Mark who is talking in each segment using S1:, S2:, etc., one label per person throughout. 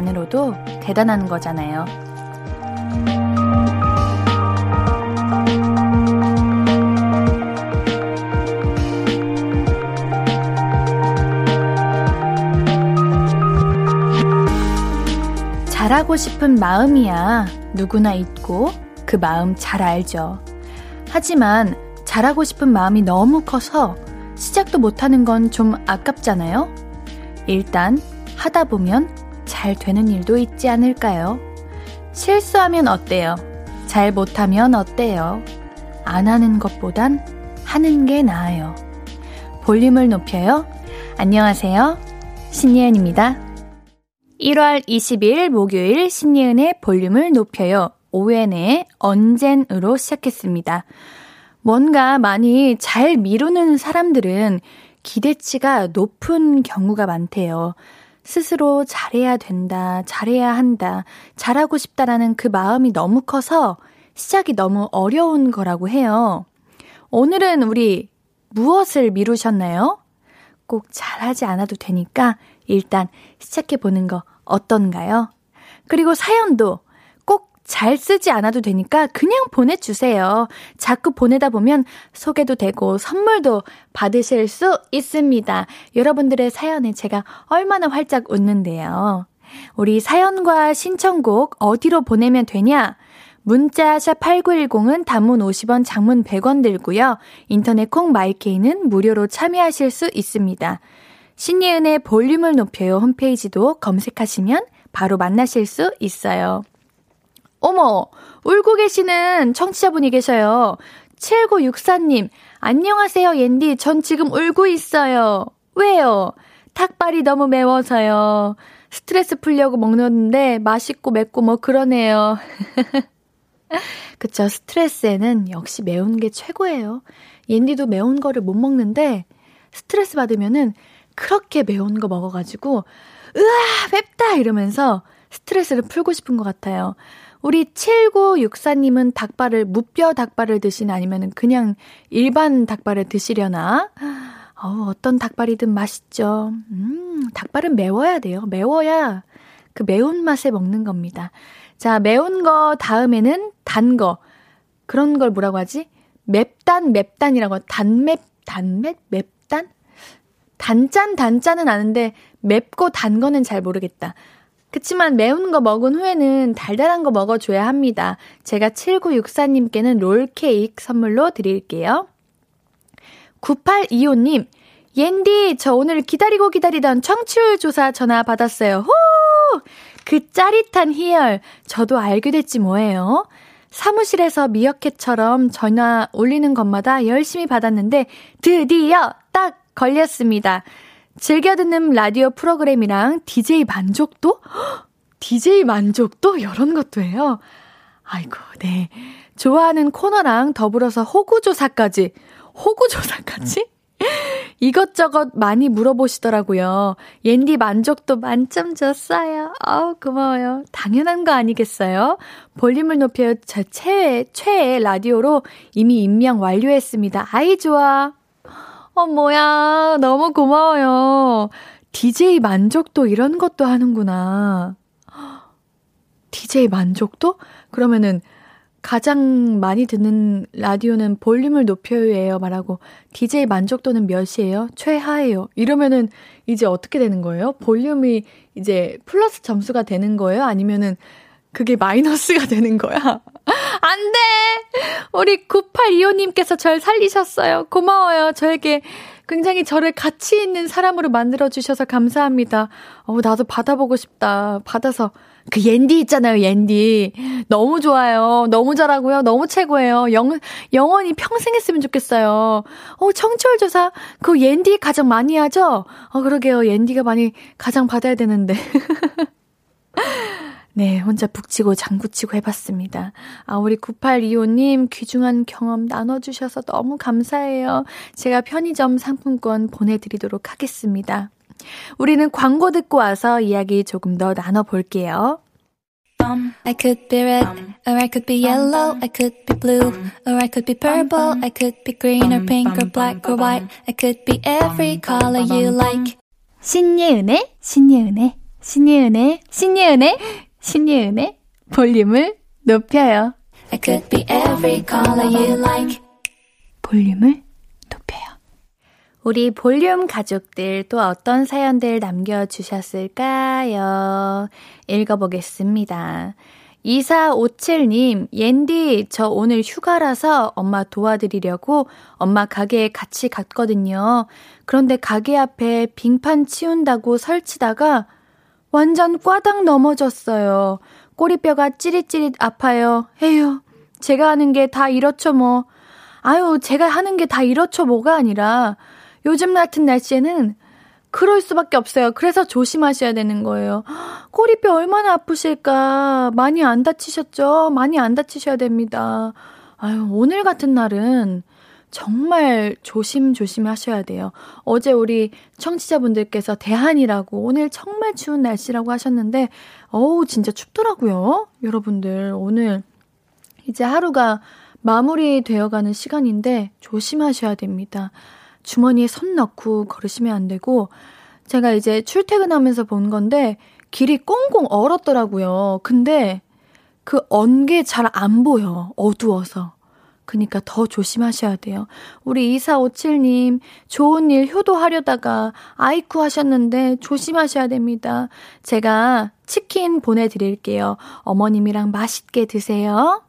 S1: 것만으로도 대단한 거잖아요. 잘하고 싶은 마음이야 누구나 있고 그 마음 잘 알죠. 하지만 잘하고 싶은 마음이 너무 커서 시작도 못하는 건 좀 아깝잖아요? 일단 하다 보면 잘 되는 일도 있지 않을까요? 실수하면 어때요? 잘 못하면 어때요? 안 하는 것보단 하는 게 나아요. 볼륨을 높여요. 안녕하세요. 신예은입니다. 1월 20일 목요일 신예은의 볼륨을 높여요. 오웬의 언젠으로 시작했습니다. 뭔가 많이 잘 미루는 사람들은 기대치가 높은 경우가 많대요. 스스로 잘해야 된다, 잘해야 한다, 잘하고 싶다라는 그 마음이 너무 커서 시작이 너무 어려운 거라고 해요. 오늘은 우리 무엇을 미루셨나요? 꼭 잘하지 않아도 되니까 일단 시작해보는 거 어떤가요? 그리고 사연도 꼭 잘 쓰지 않아도 되니까 그냥 보내주세요. 자꾸 보내다 보면 소개도 되고 선물도 받으실 수 있습니다. 여러분들의 사연에 제가 얼마나 활짝 웃는데요. 우리 사연과 신청곡 어디로 보내면 되냐? 문자 샵 8910은 단문 50원, 장문 100원 들고요. 인터넷 콩 마이케이는 무료로 참여하실 수 있습니다. 신예은의 볼륨을 높여요 홈페이지도 검색하시면 바로 만나실 수 있어요. 어머, 울고 계시는 청취자분이 계셔요. 7964님, 안녕하세요, 옌디. 전 지금 울고 있어요. 왜요? 닭발이 너무 매워서요. 스트레스 풀려고 먹는데 맛있고 맵고 뭐 그러네요. 그쵸. 스트레스에는 역시 매운 게 최고예요. 옌디도 매운 거를 못 먹는데 스트레스 받으면은 그렇게 매운 거 먹어가지고, 으아, 맵다! 이러면서 스트레스를 풀고 싶은 것 같아요. 우리 7964님은 닭발을, 무뼈 닭발을 드시나 아니면 그냥 일반 닭발을 드시려나? 어우, 어떤 닭발이든 맛있죠. 음, 닭발은 매워야 돼요. 매워야 그 매운맛에 먹는 겁니다. 자, 매운 거 다음에는 단 거. 그런 걸 뭐라고 하지? 맵단, 맵단이라고. 단맵, 단맵, 맵단? 단짠 단짠은 아는데 맵고 단 거는 잘 모르겠다. 그치만 매운 거 먹은 후에는 달달한 거 먹어줘야 합니다. 제가 7964님께는 롤케이크 선물로 드릴게요. 9825님, 옌디, 저 오늘 기다리고 기다리던 청취율 조사 전화 받았어요. 호! 그 짜릿한 희열, 저도 알게 됐지 뭐예요. 사무실에서 미어캣처럼 전화 올리는 것마다 열심히 받았는데, 드디어 딱 걸렸습니다. 즐겨 듣는 라디오 프로그램이랑 DJ 만족도? DJ 만족도? 이런 것도 해요. 아이고, 네. 좋아하는 코너랑 더불어서 호구조사까지. 호구조사까지? 이것저것 많이 물어보시더라고요. 옌디 만족도 만점 줬어요. 아우, 고마워요. 당연한 거 아니겠어요? 볼륨을 높여 저 최애, 최애 라디오로 이미 임명 완료했습니다. 아이, 좋아. 어, 뭐야. 너무 고마워요. DJ 만족도 이런 것도 하는구나. DJ 만족도? 그러면은 가장 많이 듣는 라디오는 볼륨을 높여요예요 말하고 DJ 만족도는 몇이에요? 최하예요. 이러면은 이제 어떻게 되는 거예요? 볼륨이 이제 플러스 점수가 되는 거예요? 아니면은 그게 마이너스가 되는 거야? 안 돼! 우리 9825님께서 절 살리셨어요. 고마워요. 저에게 굉장히 저를 가치 있는 사람으로 만들어주셔서 감사합니다. 어, 나도 받아보고 싶다. 받아서. 그 옌디 있잖아요, 옌디. 너무 좋아요. 너무 잘하고요. 너무 최고예요. 영, 영원히 평생 했으면 좋겠어요. 어, 청취율 조사. 그 옌디 가장 많이 하죠? 어, 그러게요. 옌디가 많이 가장 받아야 되는데. 네, 혼자 북치고 장구치고 해봤습니다. 아, 우리 9825님 귀중한 경험 나눠주셔서 너무 감사해요. 제가 편의점 상품권 보내드리도록 하겠습니다. 우리는 광고 듣고 와서 이야기 조금 더 나눠볼게요. I could be red, or I could be yellow, I could be blue, or I could be purple, I could be green or pink or black or white, I could be every color you like. 신예은의, 신예은의, 신예은의, 신예은의, 신예은의 볼륨을 높여요. I could be every color you like. 볼륨을 높여요. 우리 볼륨 가족들 또 어떤 사연들 남겨주셨을까요? 읽어보겠습니다. 2457님, 옌디, 저 오늘 휴가라서 엄마 도와드리려고 엄마 가게에 같이 갔거든요. 그런데 가게 앞에 빙판 치운다고 설치다가 완전 꽈당 넘어졌어요. 꼬리뼈가 찌릿찌릿 아파요. 에휴, 제가 하는 게 다 이렇죠 뭐. 아유, 제가 하는 게 다 이렇죠 뭐가 아니라 요즘 같은 날씨에는 그럴 수밖에 없어요. 그래서 조심하셔야 되는 거예요. 꼬리뼈 얼마나 아프실까? 많이 안 다치셨죠? 많이 안 다치셔야 됩니다. 아유, 오늘 같은 날은 정말 조심조심 하셔야 돼요. 어제 우리 청취자분들께서 대한이라고 오늘 정말 추운 날씨라고 하셨는데, 어우, 진짜 춥더라고요. 여러분들, 오늘 이제 하루가 마무리 되어가는 시간인데 조심하셔야 됩니다. 주머니에 손 넣고 걸으시면 안 되고, 제가 이제 출퇴근하면서 본 건데, 길이 꽁꽁 얼었더라고요. 근데 그 언게 잘 안 보여. 어두워서. 그니까 더 조심하셔야 돼요. 우리 2457님, 좋은 일 효도하려다가 아이쿠 하셨는데 조심하셔야 됩니다. 제가 치킨 보내드릴게요. 어머님이랑 맛있게 드세요.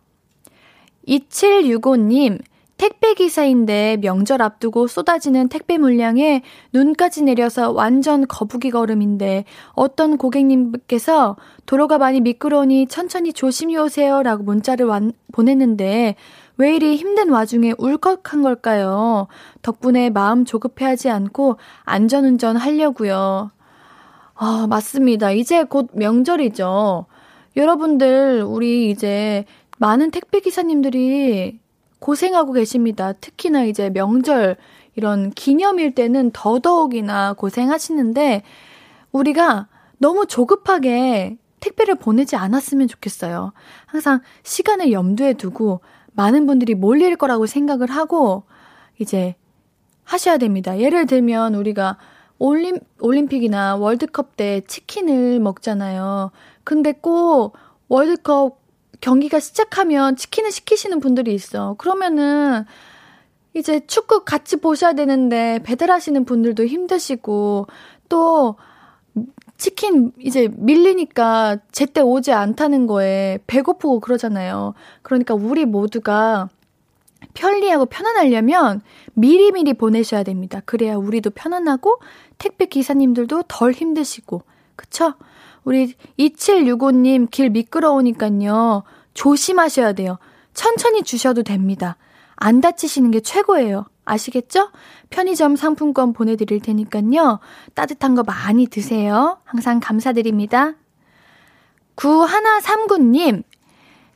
S1: 2765님, 택배기사인데 명절 앞두고 쏟아지는 택배 물량에 눈까지 내려서 완전 거북이 걸음인데 어떤 고객님께서 도로가 많이 미끄러우니 천천히 조심히 오세요 라고 문자를 완, 보냈는데 왜 이리 힘든 와중에 울컥한 걸까요? 덕분에 마음 조급해하지 않고 안전운전 하려고요. 아, 맞습니다. 이제 곧 명절이죠. 여러분들, 우리 이제 많은 택배 기사님들이 고생하고 계십니다. 특히나 이제 명절 이런 기념일 때는 더더욱이나 고생하시는데 우리가 너무 조급하게 택배를 보내지 않았으면 좋겠어요. 항상 시간을 염두에 두고 많은 분들이 몰릴 거라고 생각을 하고 이제 하셔야 됩니다. 예를 들면 우리가 올림, 올림픽이나 월드컵 때 치킨을 먹잖아요. 근데 꼭 월드컵 경기가 시작하면 치킨을 시키시는 분들이 있어. 그러면은 이제 축구 같이 보셔야 되는데 배달하시는 분들도 힘드시고 또 치킨 이제 밀리니까 제때 오지 않다는 거에 배고프고 그러잖아요. 그러니까 우리 모두가 편리하고 편안하려면 미리미리 보내셔야 됩니다. 그래야 우리도 편안하고 택배 기사님들도 덜 힘드시고. 그쵸? 우리 2765님 길 미끄러우니까요. 조심하셔야 돼요. 천천히 주셔도 됩니다. 안 다치시는 게 최고예요. 아시겠죠? 편의점 상품권 보내드릴 테니까요. 따뜻한 거 많이 드세요. 항상 감사드립니다. 9139님,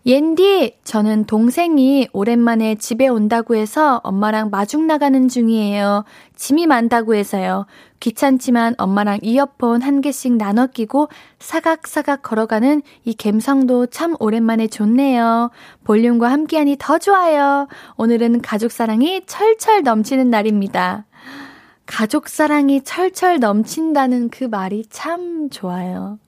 S1: 옌디, 저는 동생이 오랜만에 집에 온다고 해서 엄마랑 마중 나가는 중이에요. 짐이 많다고 해서요. 귀찮지만 엄마랑 이어폰 한 개씩 나눠 끼고 사각사각 걸어가는 이 갬성도 참 오랜만에 좋네요. 볼륨과 함께하니 더 좋아요. 오늘은 가족 사랑이 철철 넘치는 날입니다. 가족 사랑이 철철 넘친다는 그 말이 참 좋아요.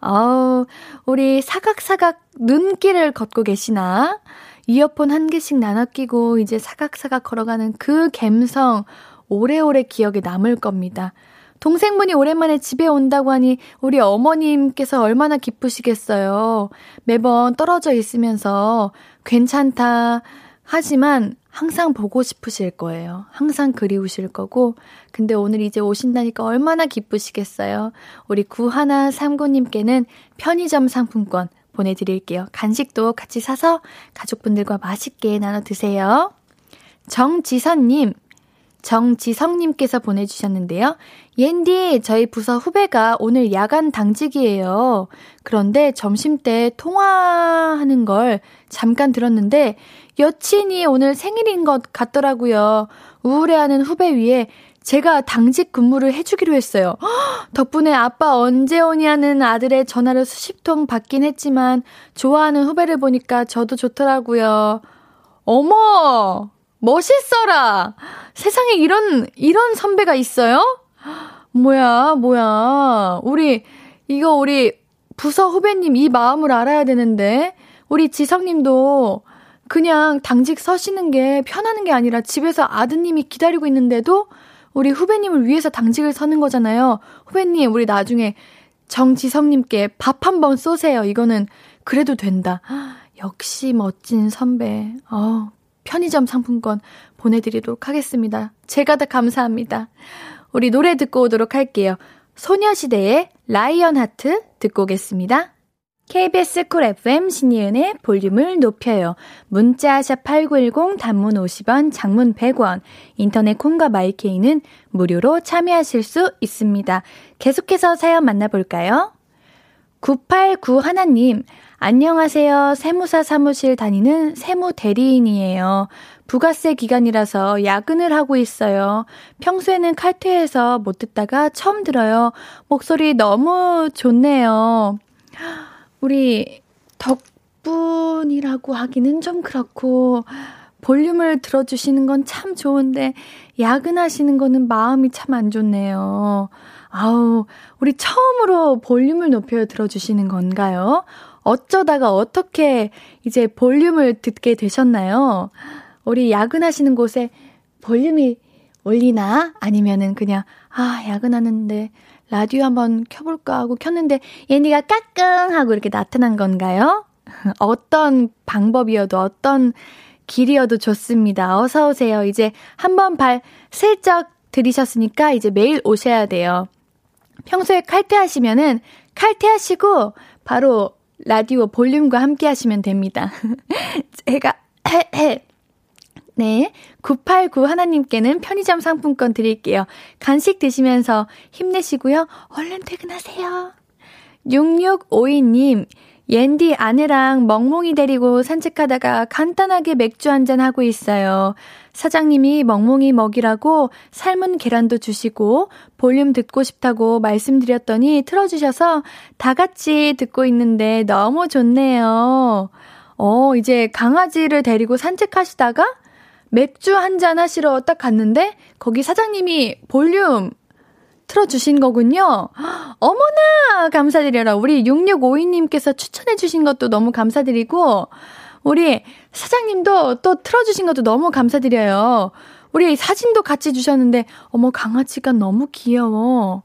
S1: 어우, 우리 사각사각 눈길을 걷고 계시나? 이어폰 한 개씩 나눠 끼고 이제 사각사각 걸어가는 그 갬성 오래오래 기억에 남을 겁니다. 동생분이 오랜만에 집에 온다고 하니 우리 어머님께서 얼마나 기쁘시겠어요. 매번 떨어져 있으면서 괜찮다 하지만 항상 보고 싶으실 거예요. 항상 그리우실 거고. 근데 오늘 이제 오신다니까 얼마나 기쁘시겠어요. 우리 구하나 삼구님께는 편의점 상품권 보내드릴게요. 간식도 같이 사서 가족분들과 맛있게 나눠 드세요. 정지선님, 정지성님께서 보내주셨는데요. 옌디, 저희 부서 후배가 오늘 야간 당직이에요. 그런데 점심 때 통화하는 걸 잠깐 들었는데 여친이 오늘 생일인 것 같더라고요. 우울해하는 후배 위에 제가 당직 근무를 해주기로 했어요. 덕분에 아빠 언제 오냐는 아들의 전화를 수십 통 받긴 했지만 좋아하는 후배를 보니까 저도 좋더라고요. 어머! 멋있어라! 세상에 이런, 이런 선배가 있어요? 뭐야, 뭐야. 우리 이거 우리 부서 후배님 이 마음을 알아야 되는데, 우리 지성님도 그냥 당직 서시는 게 편하는 게 아니라 집에서 아드님이 기다리고 있는데도 우리 후배님을 위해서 당직을 서는 거잖아요. 후배님, 우리 나중에 정지성님께 밥 한 번 쏘세요. 이거는 그래도 된다. 역시 멋진 선배. 어, 편의점 상품권 보내드리도록 하겠습니다. 제가 다 감사합니다. 우리 노래 듣고 오도록 할게요. 소녀시대의 Lion Heart 듣고 오겠습니다. KBS 쿨 FM 신예은의 볼륨을 높여요. 문자샵 8910 단문 50원, 장문 100원, 인터넷 콩과 마이케이는 무료로 참여하실 수 있습니다. 계속해서 사연 만나볼까요? 989 하나님, 안녕하세요. 세무사 사무실 다니는 세무 대리인이에요. 부가세 기간이라서 야근을 하고 있어요. 평소에는 칼퇴해서 못 듣다가 처음 들어요. 목소리 너무 좋네요. 우리 덕분이라고 하기는 좀 그렇고, 볼륨을 들어주시는 건 참 좋은데, 야근하시는 거는 마음이 참 안 좋네요. 아우, 우리 처음으로 볼륨을 높여 들어주시는 건가요? 어쩌다가 어떻게 이제 볼륨을 듣게 되셨나요? 우리 야근하시는 곳에 볼륨이 올리나? 아니면은 그냥, 아, 야근하는데 라디오 한번 켜볼까 하고 켰는데 얘네가 까꿍 하고 이렇게 나타난 건가요? 어떤 방법이어도 어떤 길이어도 좋습니다. 어서 오세요. 이제 한번 발 슬쩍 들이셨으니까 이제 매일 오셔야 돼요. 평소에 칼퇴하시면은 칼퇴하시고 바로 라디오 볼륨과 함께 하시면 됩니다. 제가 네. 989 하나님께는 편의점 상품권 드릴게요. 간식 드시면서 힘내시고요. 얼른 퇴근하세요. 6652님, 옌디 아내랑 멍멍이 데리고 산책하다가 간단하게 맥주 한잔 하고 있어요. 사장님이 멍멍이 먹이라고 삶은 계란도 주시고 볼륨 듣고 싶다고 말씀드렸더니 틀어주셔서 다 같이 듣고 있는데 너무 좋네요. 어, 이제 강아지를 데리고 산책하시다가 맥주 한 잔 하시러 딱 갔는데 거기 사장님이 볼륨 틀어주신 거군요. 어머나! 감사드려라. 우리 6652님께서 추천해주신 것도 너무 감사드리고, 우리 사장님도 또 틀어주신 것도 너무 감사드려요. 우리 사진도 같이 주셨는데, 어머, 강아지가 너무 귀여워.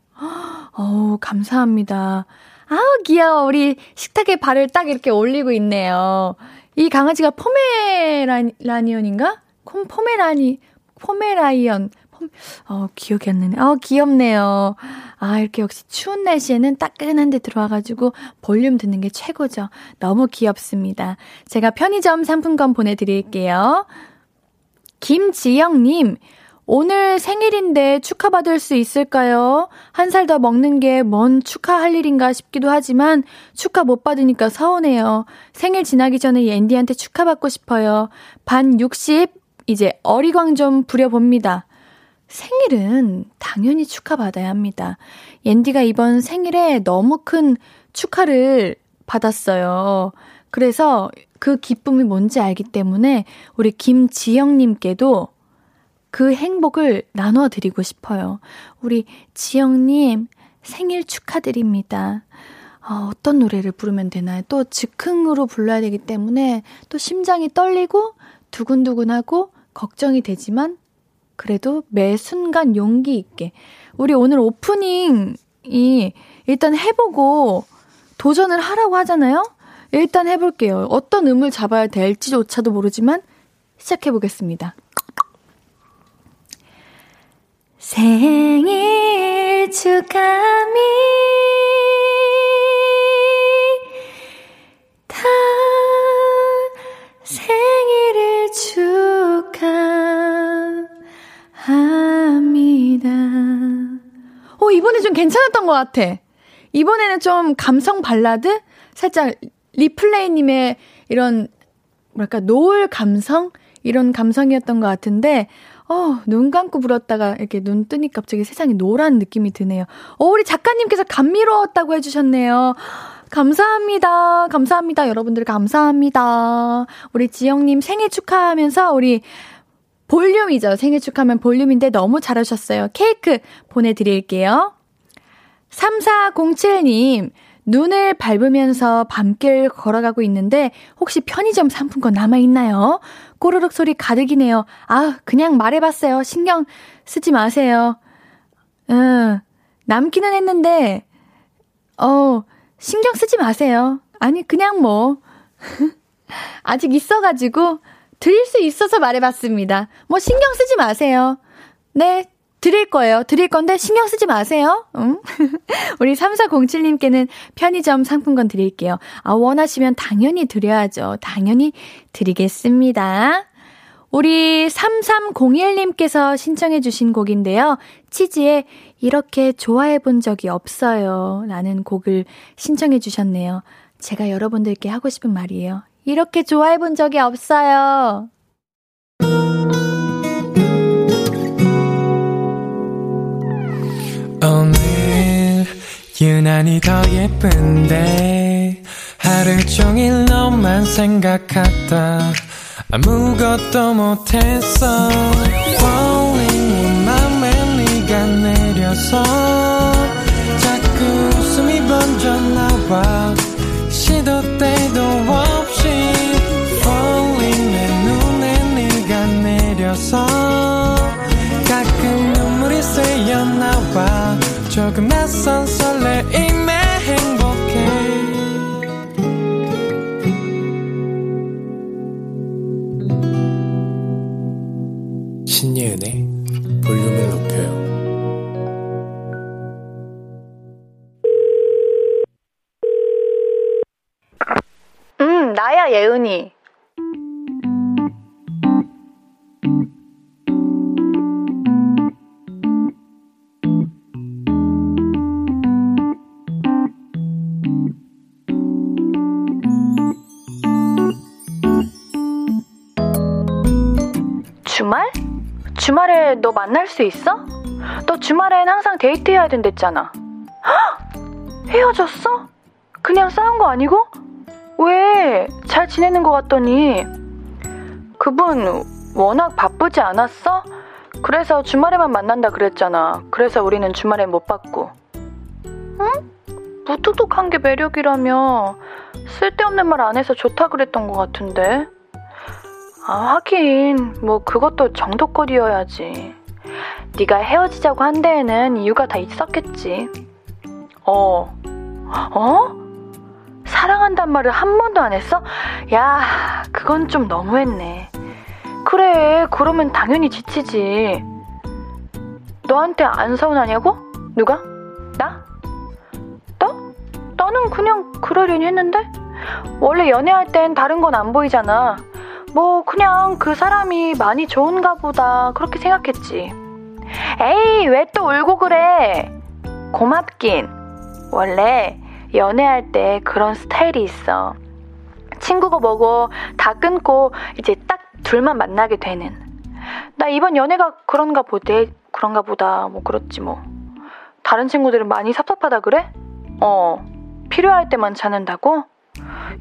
S1: 어우, 감사합니다. 아우, 귀여워. 우리 식탁에 발을 딱 이렇게 올리고 있네요. 이 강아지가 포메라니언인가? 콤, 포메라니, 포메라이언. 폼, 어, 기억이 안 나네. 어, 귀엽네요. 아, 이렇게 역시 추운 날씨에는 따끈한 데 들어와가지고 볼륨 듣는 게 최고죠. 너무 귀엽습니다. 제가 편의점 상품권 보내드릴게요. 김지영님, 오늘 생일인데 축하받을 수 있을까요? 한 살 더 먹는 게 뭔 축하할 일인가 싶기도 하지만 축하 못 받으니까 서운해요. 생일 지나기 전에 옌디한테 축하받고 싶어요. 반 60, 이제 어리광 좀 부려봅니다. 생일은 당연히 축하받아야 합니다. 옌디가 이번 생일에 너무 큰 축하를 받았어요. 그래서 그 기쁨이 뭔지 알기 때문에 우리 김지영님께도 그 행복을 나눠드리고 싶어요. 우리 지영님 생일 축하드립니다. 어, 어떤 노래를 부르면 되나요? 또 즉흥으로 불러야 되기 때문에 또 심장이 떨리고 두근두근하고 걱정이 되지만 그래도 매 순간 용기 있게 우리 오늘 오프닝이 일단 해보고 도전을 하라고 하잖아요. 일단 해볼게요. 어떤 음을 잡아야 될지조차도 모르지만 시작해보겠습니다. 생일 축하합 합니다. 오, 이번에 좀 괜찮았던 것 같아. 이번에는 좀 감성 발라드? 살짝 리플레이님의 이런, 뭐랄까, 노을 감성? 이런 감성이었던 것 같은데, 어, 눈 감고 불었다가 이렇게 눈 뜨니까 갑자기 세상이 노란 느낌이 드네요. 어, 우리 작가님께서 감미로웠다고 해주셨네요. 감사합니다. 감사합니다. 여러분들 감사합니다. 우리 지영님 생일 축하하면서 우리 볼륨이죠. 생일 축하하면 볼륨인데 너무 잘하셨어요. 케이크 보내드릴게요. 3407님, 눈을 밟으면서 밤길 걸어가고 있는데 혹시 편의점 상품권 남아있나요? 꼬르륵 소리 가득이네요. 아, 그냥 말해봤어요. 신경 쓰지 마세요. 응, 남기는 했는데, 어, 신경 쓰지 마세요. 아니, 그냥 뭐, 아직 있어가지고, 드릴 수 있어서 말해봤습니다. 뭐, 신경 쓰지 마세요. 네, 드릴 거예요. 드릴 건데 신경 쓰지 마세요. 응? 우리 3407님께는 편의점 상품권 드릴게요. 아, 원하시면 당연히 드려야죠. 당연히 드리겠습니다. 우리 3301님께서 신청해 주신 곡인데요. 치즈에 이렇게 좋아해 본 적이 없어요. 라는 곡을 신청해 주셨네요. 제가 여러분들께 하고 싶은 말이에요. 이렇게 좋아해 본 적이 없어요.
S2: 오늘 유난히 더 예쁜데 하루 종일 너만 생각하다 아무것도 못했어 Falling 내 맘에 네가 내려서 자꾸 웃음이 번져 나와 나와 조금 낯선 설레임에 행복해. 신예은의 볼륨을 높여요.
S1: 음, 나야, 예은이. 주말? 주말에 너 만날 수 있어? 너 주말엔 항상 데이트해야 된댔잖아. 헉! 헤어졌어? 그냥 싸운 거 아니고? 왜? 잘 지내는 것 같더니. 그분 워낙 바쁘지 않았어? 그래서 주말에만 만난다 그랬잖아. 그래서 우리는 주말에 못 봤고. 응? 무뚝뚝한 게 매력이라며 쓸데없는 말 안 해서 좋다 그랬던 것 같은데. 아, 하긴 뭐 그것도 정도껏이어야지. 네가 헤어지자고 한 데에는 이유가 다 있었겠지. 어. 어? 사랑한단 말을 한 번도 안 했어? 야, 그건 좀 너무했네. 그래, 그러면 당연히 지치지. 너한테 안 서운하냐고? 누가? 나? 너? 나는 그냥 그러려니 했는데? 원래 연애할 땐 다른 건 안 보이잖아. 뭐, 그냥 그 사람이 많이 좋은가 보다. 그렇게 생각했지. 에이, 왜 또 울고 그래? 고맙긴. 원래 연애할 때 그런 스타일이 있어. 친구고 뭐고 다 끊고 이제 딱 둘만 만나게 되는. 나 이번 연애가 그런가 보대. 그런가 보다. 뭐 그렇지 뭐. 다른 친구들은 많이 섭섭하다 그래? 어. 필요할 때만 찾는다고?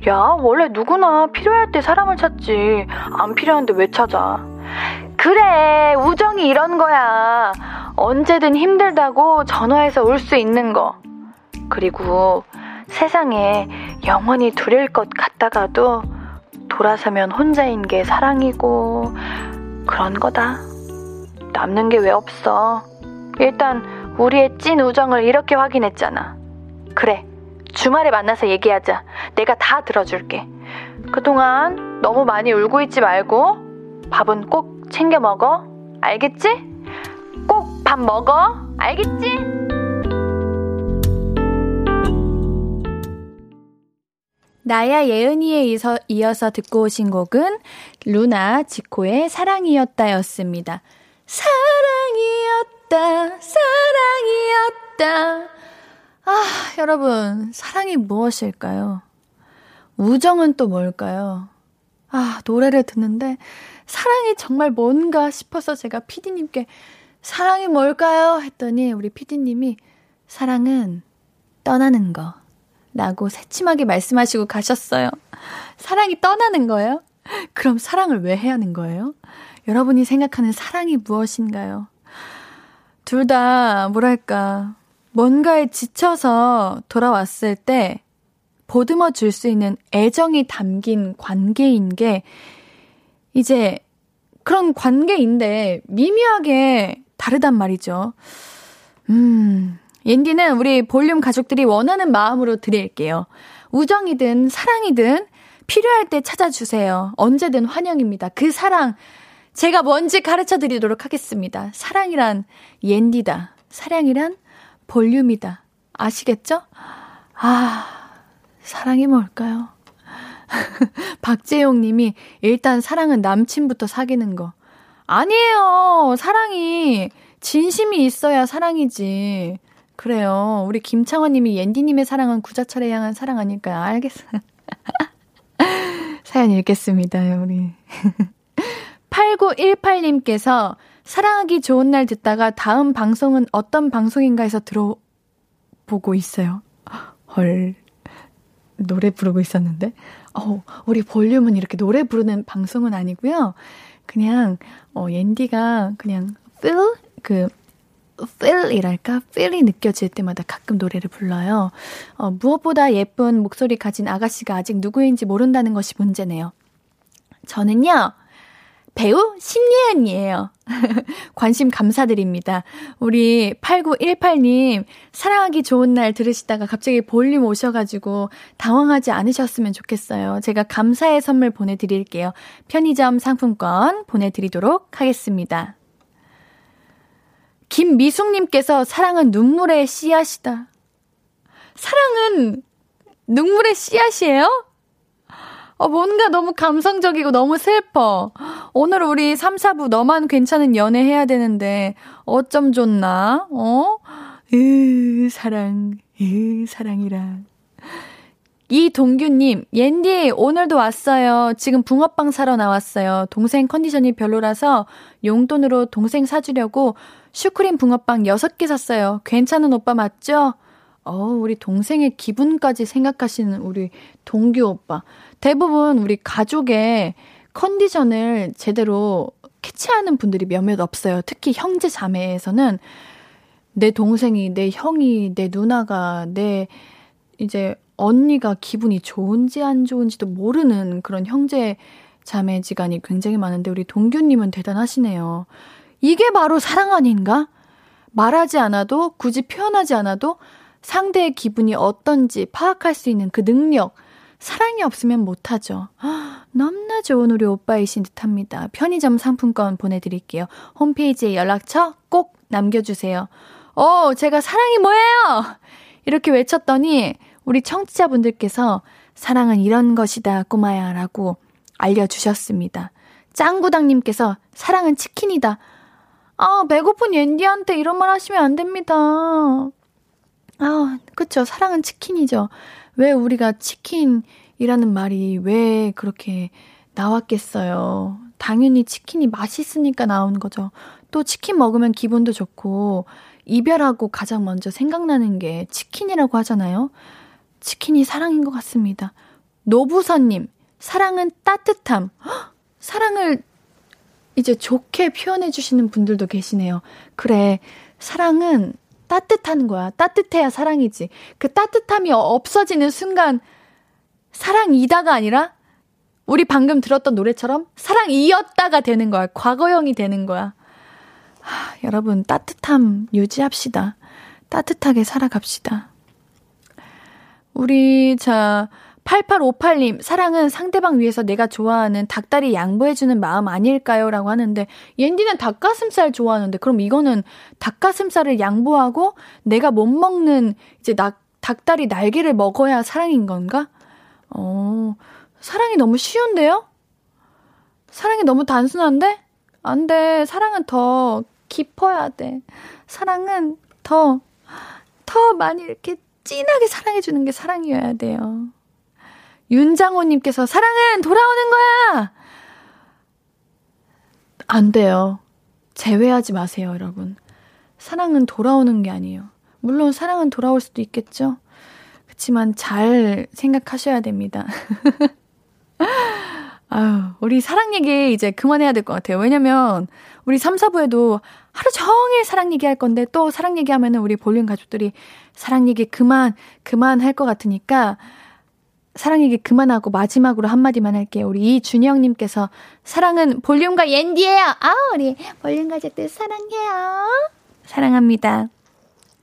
S1: 야, 원래 누구나 필요할 때 사람을 찾지. 안 필요한데 왜 찾아? 그래, 우정이 이런 거야. 언제든 힘들다고 전화해서 올 수 있는 거. 그리고 세상에 영원히 둘일 것 같다가도 돌아서면 혼자인 게 사랑이고 그런 거다. 남는 게 왜 없어. 일단 우리의 찐 우정을 이렇게 확인했잖아. 그래. 주말에 만나서 얘기하자. 내가 다 들어줄게. 그동안 너무 많이 울고 있지 말고 밥은 꼭 챙겨 먹어. 알겠지? 꼭 밥 먹어. 알겠지? 나야 예은이에 이어서, 듣고 오신 곡은 루나 지코의 사랑이었다였습니다. 사랑이었다, 사랑이었다. 아, 여러분, 사랑이 무엇일까요? 우정은 또 뭘까요? 아, 노래를 듣는데 사랑이 정말 뭔가 싶어서 제가 피디님께 사랑이 뭘까요? 했더니 우리 피디님이 사랑은 떠나는 거. 라고 새침하게 말씀하시고 가셨어요. 사랑이 떠나는 거예요? 그럼 사랑을 왜 해야 하는 거예요? 여러분이 생각하는 사랑이 무엇인가요? 둘 다, 뭐랄까, 뭔가에 지쳐서 돌아왔을 때 보듬어 줄 수 있는 애정이 담긴 관계인 게 이제 그런 관계인데 미묘하게 다르단 말이죠. 음, 옌디는 우리 볼륨 가족들이 원하는 마음으로 드릴게요. 우정이든 사랑이든 필요할 때 찾아주세요. 언제든 환영입니다. 그 사랑, 제가 뭔지 가르쳐 드리도록 하겠습니다. 사랑이란 옌디다. 사랑이란 볼륨이다. 아시겠죠? 아, 사랑이 뭘까요? 박재용 님이 일단 사랑은 남친부터 사귀는 거. 아니에요. 사랑이 진심이 있어야 사랑이지. 그래요. 우리 김창원 님이 옌디 님의 사랑은 구자철에 향한 사랑 아닐까요? 알겠어요. 사연 읽겠습니다, 우리. 8918님께서 사랑하기 좋은 날 듣다가 다음 방송은 어떤 방송인가 해서 들어보고 있어요. 헐. 노래 부르고 있었는데. 어, 우리 볼륨은 이렇게 노래 부르는 방송은 아니고요. 그냥, 어, 옌디가 그냥 feel? 그, feel이랄까? feel이 느껴질 때마다 가끔 노래를 불러요. 어, 무엇보다 예쁜 목소리 가진 아가씨가 아직 누구인지 모른다는 것이 문제네요. 저는요, 배우 신예은이에요. 관심 감사드립니다. 우리 8918님, 사랑하기 좋은 날 들으시다가 갑자기 볼륨 오셔가지고 당황하지 않으셨으면 좋겠어요. 제가 감사의 선물 보내드릴게요. 편의점 상품권 보내드리도록 하겠습니다. 김미숙님께서 사랑은 눈물의 씨앗이다. 사랑은 눈물의 씨앗이에요? 어, 뭔가 너무 감성적이고 너무 슬퍼. 오늘 우리 3, 4부 너만 괜찮은 연애 해야 되는데, 어쩜 좋나? 어? 으, 사랑, 으, 사랑이란. 이동규님, 옌디, 오늘도 왔어요. 지금 붕어빵 사러 나왔어요. 동생 컨디션이 별로라서 용돈으로 동생 사주려고 슈크림 붕어빵 6개 샀어요. 괜찮은 오빠 맞죠? 어, 우리 동생의 기분까지 생각하시는 우리 동규 오빠. 대부분 우리 가족의 컨디션을 제대로 캐치하는 분들이 몇몇 없어요. 특히 형제 자매에서는 내 동생이, 내 형이, 내 누나가, 내 이제 언니가 기분이 좋은지 안 좋은지도 모르는 그런 형제 자매 지간이 굉장히 많은데 우리 동규님은 대단하시네요. 이게 바로 사랑 아닌가? 말하지 않아도 굳이 표현하지 않아도 상대의 기분이 어떤지 파악할 수 있는 그 능력. 사랑이 없으면 못하죠. 너무나 좋은 우리 오빠이신 듯 합니다. 편의점 상품권 보내드릴게요. 홈페이지에 연락처 꼭 남겨주세요. 어, 제가 사랑이 뭐예요? 이렇게 외쳤더니 우리 청취자분들께서 사랑은 이런 것이다, 꼬마야. 라고 알려주셨습니다. 짱구당님께서 사랑은 치킨이다. 아, 배고픈 옌디한테 이런 말 하시면 안 됩니다. 아, 그쵸. 사랑은 치킨이죠. 왜 우리가 치킨이라는 말이 왜 그렇게 나왔겠어요. 당연히 치킨이 맛있으니까 나오는 거죠. 또 치킨 먹으면 기분도 좋고, 이별하고 가장 먼저 생각나는 게 치킨이라고 하잖아요. 치킨이 사랑인 것 같습니다. 노부선님, 사랑은 따뜻함. 헉, 사랑을 이제 좋게 표현해 주시는 분들도 계시네요. 그래, 사랑은 따뜻한 거야. 따뜻해야 사랑이지. 그 따뜻함이 없어지는 순간 사랑이다가 아니라 우리 방금 들었던 노래처럼 사랑이었다가 되는 거야. 과거형이 되는 거야. 하, 여러분 따뜻함 유지합시다. 따뜻하게 살아갑시다. 우리 자 8858님, 사랑은 상대방 위해서 내가 좋아하는 닭다리 양보해주는 마음 아닐까요? 라고 하는데, 옌디는 닭가슴살 좋아하는데, 그럼 이거는 닭가슴살을 양보하고 내가 못 먹는 이제 닭, 닭다리 날개를 먹어야 사랑인 건가? 어, 사랑이 너무 쉬운데요? 사랑이 너무 단순한데? 안 돼. 사랑은 더 깊어야 돼. 사랑은 더, 더 많이 이렇게 진하게 사랑해주는 게 사랑이어야 돼요. 윤장호님께서 사랑은 돌아오는 거야! 안 돼요. 제외하지 마세요, 여러분. 사랑은 돌아오는 게 아니에요. 물론 사랑은 돌아올 수도 있겠죠? 그렇지만 잘 생각하셔야 됩니다. 아유, 우리 사랑 얘기 이제 그만해야 될 것 같아요. 왜냐면, 우리 3, 4부에도 하루 종일 사랑 얘기 할 건데, 또 사랑 얘기하면은 우리 볼륨 가족들이 사랑 얘기 그만, 그만 할 것 같으니까, 사랑 얘기 그만하고 마지막으로 한마디만 할게요. 우리 이준영님께서 사랑은 볼륨과 옌디예요. 아, 우리 볼륨 가족들 사랑해요. 사랑합니다.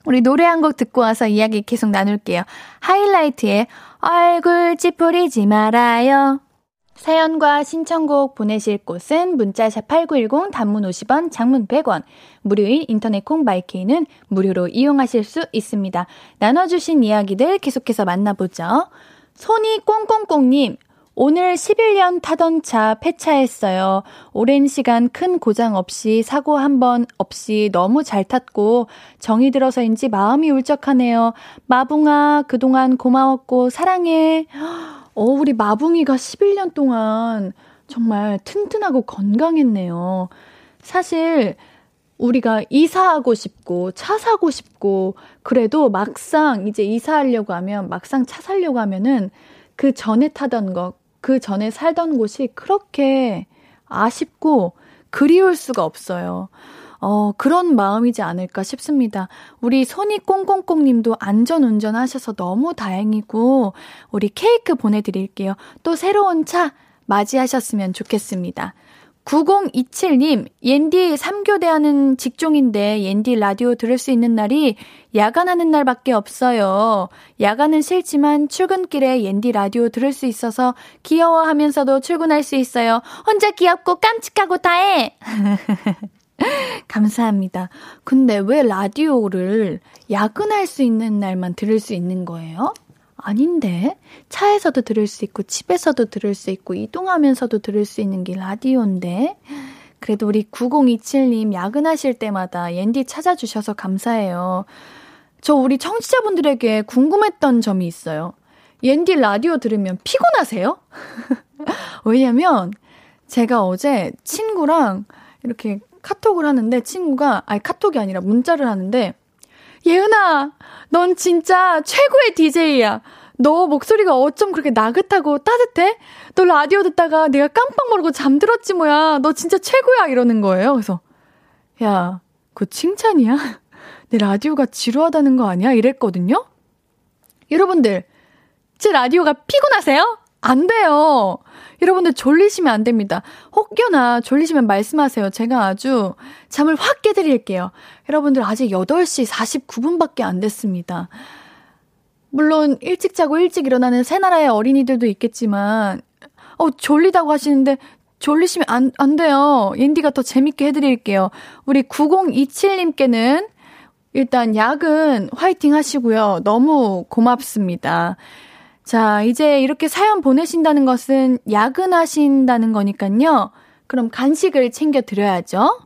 S1: 우리 노래 한 곡 듣고 와서 이야기 계속 나눌게요. 하이라이트의 얼굴 찌푸리지 말아요. 사연과 신청곡 보내실 곳은 문자샵 8910 단문 50원, 장문 100원, 무료인 인터넷 콩 마이케이는 무료로 이용하실 수 있습니다. 나눠주신 이야기들 계속해서 만나보죠. 손이 꽁꽁꽁님, 오늘 11년 타던 차 폐차했어요. 오랜 시간 큰 고장 없이 사고 한 번 없이 너무 잘 탔고 정이 들어서인지 마음이 울적하네요. 마붕아, 그동안 고마웠고 사랑해. 어, 우리 마붕이가 11년 동안 정말 튼튼하고 건강했네요. 사실 우리가 이사하고 싶고 차 사고 싶고 그래도 막상 이제 이사하려고 하면 막상 차 사려고 하면은 그 전에 타던 거, 그 전에 살던 곳이 그렇게 아쉽고 그리울 수가 없어요. 어, 그런 마음이지 않을까 싶습니다. 우리 손이 꽁꽁꽁 님도 안전 운전하셔서 너무 다행이고, 우리 케이크 보내드릴게요. 또 새로운 차 맞이하셨으면 좋겠습니다. 9027님, 옌디 3교대 하는 직종인데 옌디 라디오 들을 수 있는 날이 야간하는 날밖에 없어요. 야간은 싫지만 출근길에 옌디 라디오 들을 수 있어서 귀여워하면서도 출근할 수 있어요. 혼자 귀엽고 깜찍하고 다해! 감사합니다. 근데 왜 라디오를 야근할 수 있는 날만 들을 수 있는 거예요? 아닌데? 차에서도 들을 수 있고, 집에서도 들을 수 있고, 이동하면서도 들을 수 있는 게 라디오인데? 그래도 우리 9027님 야근하실 때마다 옌디 찾아주셔서 감사해요. 저 우리 청취자분들에게 궁금했던 점이 있어요. 옌디 라디오 들으면 피곤하세요? 왜냐면 제가 어제 친구랑 이렇게 카톡을 하는데 친구가 아니 카톡이 아니라 문자를 하는데 예은아, 넌 진짜 최고의 DJ야. 너 목소리가 어쩜 그렇게 나긋하고 따뜻해? 너 라디오 듣다가 내가 깜빡 모르고 잠들었지 뭐야. 너 진짜 최고야. 이러는 거예요. 그래서, 야, 그거 칭찬이야? 내 라디오가 지루하다는 거 아니야? 이랬거든요? 여러분들, 제 라디오가 피곤하세요? 안 돼요. 여러분들 졸리시면 안 됩니다. 혹여나 졸리시면 말씀하세요. 제가 아주 잠을 확 깨드릴게요. 여러분들 아직 8시 49분밖에 안 됐습니다. 물론 일찍 자고 일찍 일어나는 새 나라의 어린이들도 있겠지만 어 졸리다고 하시는데 졸리시면 안, 안 돼요. 인디가 더 재밌게 해드릴게요. 우리 9027님께는 일단 야근 화이팅 하시고요. 너무 고맙습니다. 자, 이제 이렇게 사연 보내신다는 것은 야근하신다는 거니까요. 그럼 간식을 챙겨 드려야죠.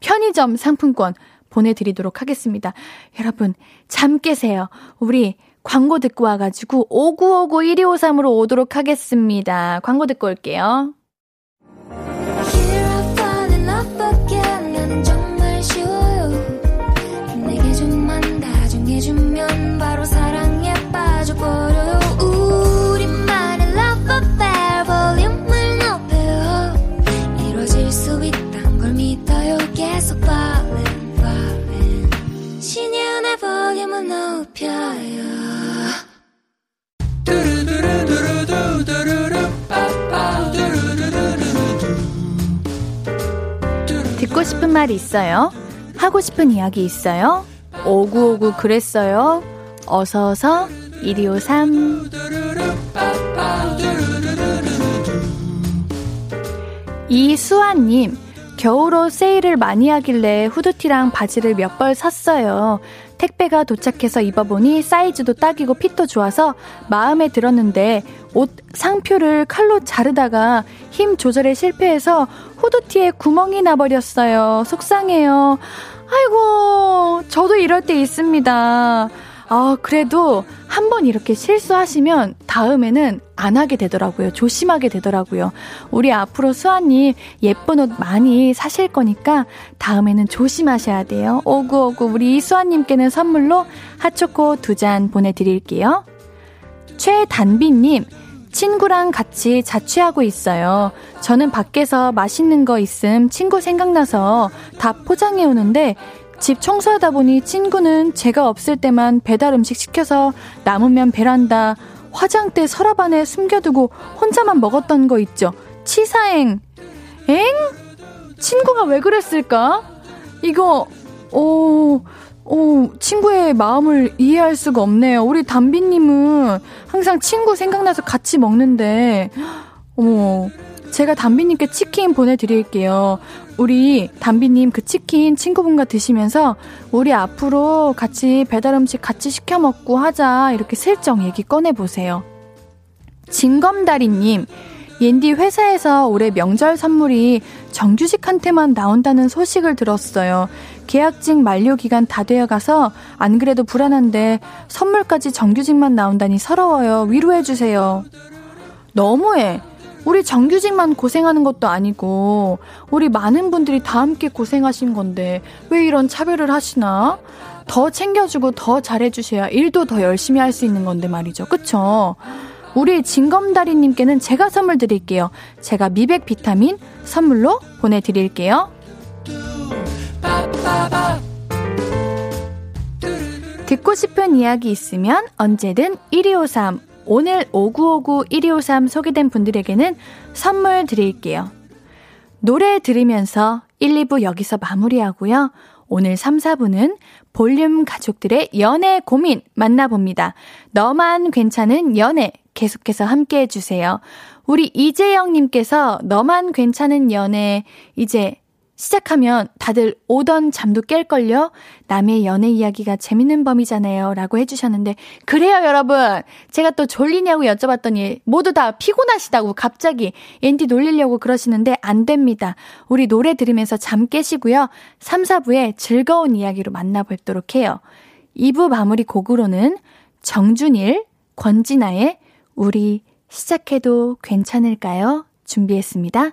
S1: 편의점 상품권 보내드리도록 하겠습니다. 여러분, 잠 깨세요. 우리 광고 듣고 와가지고 5959-1253으로 오도록 하겠습니다. 광고 듣고 올게요. 듣고 싶은 말 있어요? 하고 싶은 이야기 있어요? 오구오구 그랬어요? 어서어서 1253 이수아님 겨울옷 세일을 많이 하길래 후드티랑 바지를 몇 벌 샀어요. 택배가 도착해서 입어보니 사이즈도 딱이고 핏도 좋아서 마음에 들었는데 옷 상표를 칼로 자르다가 힘 조절에 실패해서 후드티에 구멍이 나버렸어요. 속상해요. 아이고, 저도 이럴 때 있습니다. 아, 그래도 한 번 이렇게 실수하시면 다음에는 안 하게 되더라고요. 조심하게 되더라고요. 우리 앞으로 수아님 예쁜 옷 많이 사실 거니까 다음에는 조심하셔야 돼요. 오구오구 우리 수아님께는 선물로 핫초코 두 잔 보내드릴게요. 최단비님, 친구랑 같이 자취하고 있어요. 저는 밖에서 맛있는 거 있음 친구 생각나서 다 포장해 오는데 집 청소하다 보니 친구는 제가 없을 때만 배달 음식 시켜서 남으면 베란다, 화장대 서랍 안에 숨겨두고 혼자만 먹었던 거 있죠. 치사행. 엥? 친구가 왜 그랬을까? 이거, 오, 오, 친구의 마음을 이해할 수가 없네요. 우리 담비님은 항상 친구 생각나서 같이 먹는데, 어머, 제가 담비님께 치킨 보내드릴게요. 우리 담비님 그 치킨 친구분과 드시면서 우리 앞으로 같이 배달 음식 같이 시켜 먹고 하자 이렇게 슬쩍 얘기 꺼내 보세요. 진검다리님, 옌디 회사에서 올해 명절 선물이 정규직한테만 나온다는 소식을 들었어요. 계약직 만료 기간 다 되어 가서 안 그래도 불안한데 선물까지 정규직만 나온다니 서러워요. 위로해주세요. 너무해. 우리 정규직만 고생하는 것도 아니고, 우리 많은 분들이 다 함께 고생하신 건데, 왜 이런 차별을 하시나? 더 챙겨주고 더 잘해주셔야 일도 더 열심히 할 수 있는 건데 말이죠. 그쵸? 우리 진검다리님께는 제가 선물 드릴게요. 제가 미백 비타민 선물로 보내드릴게요. 듣고 싶은 이야기 있으면 언제든 1253 오늘 5959-1253 소개된 분들에게는 선물 드릴게요. 노래 들으면서 1, 2부 여기서 마무리하고요. 오늘 3, 4부는 볼륨 가족들의 연애 고민 만나봅니다. 너만 괜찮은 연애 계속해서 함께 해주세요. 우리 이재영님께서 너만 괜찮은 연애 이제 시작하면 다들 오던 잠도 깰걸요? 남의 연애 이야기가 재밌는 범이잖아요. 라고 해주셨는데, 그래요, 여러분! 제가 또 졸리냐고 여쭤봤더니, 모두 다 피곤하시다고 갑자기 앤디 놀리려고 그러시는데, 안 됩니다. 우리 노래 들으면서 잠 깨시고요. 3, 4부에 즐거운 이야기로 만나뵙도록 해요. 2부 마무리 곡으로는 정준일, 권진아의 우리 시작해도 괜찮을까요? 준비했습니다.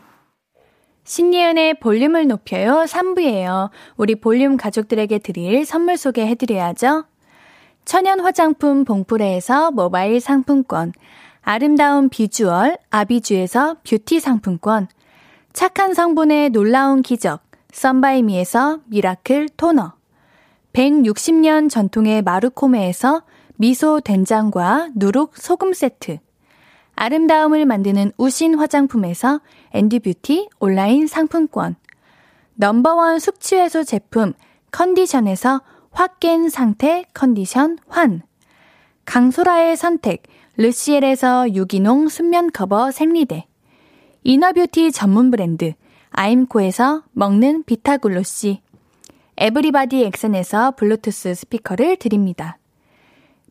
S1: 신예은의 볼륨을 높여요 3부예요. 우리 볼륨 가족들에게 드릴 선물 소개해드려야죠. 천연 화장품 봉프레에서 모바일 상품권, 아름다운 비주얼 아비주에서 뷰티 상품권, 착한 성분의 놀라운 기적 썬바이미에서 미라클 토너, 160년 전통의 마르코메에서 미소 된장과 누룩 소금 세트, 아름다움을 만드는 우신 화장품에서 앤디뷰티 온라인 상품권. 넘버원 숙취해소 제품 컨디션에서 확 깬 상태 컨디션 환. 강소라의 선택 르시엘에서 유기농 순면 커버 생리대. 이너뷰티 전문 브랜드 아임코에서 먹는 비타글로시. 에브리바디 엑센에서 블루투스 스피커를 드립니다.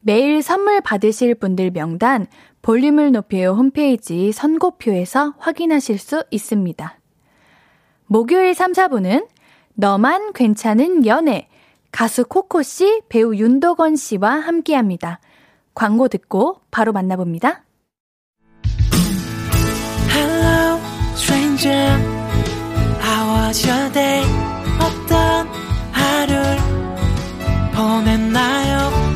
S1: 매일 선물 받으실 분들 명단 볼륨을 높여요 홈페이지 선곡표에서 확인하실 수 있습니다. 목요일 3, 4분은 너만 괜찮은 연애 가수 코코 씨, 배우 윤도건 씨와 함께 합니다. 광고 듣고 바로 만나봅니다.
S2: Hello, stranger. How was your day? 어떤 하루를 보냈나요?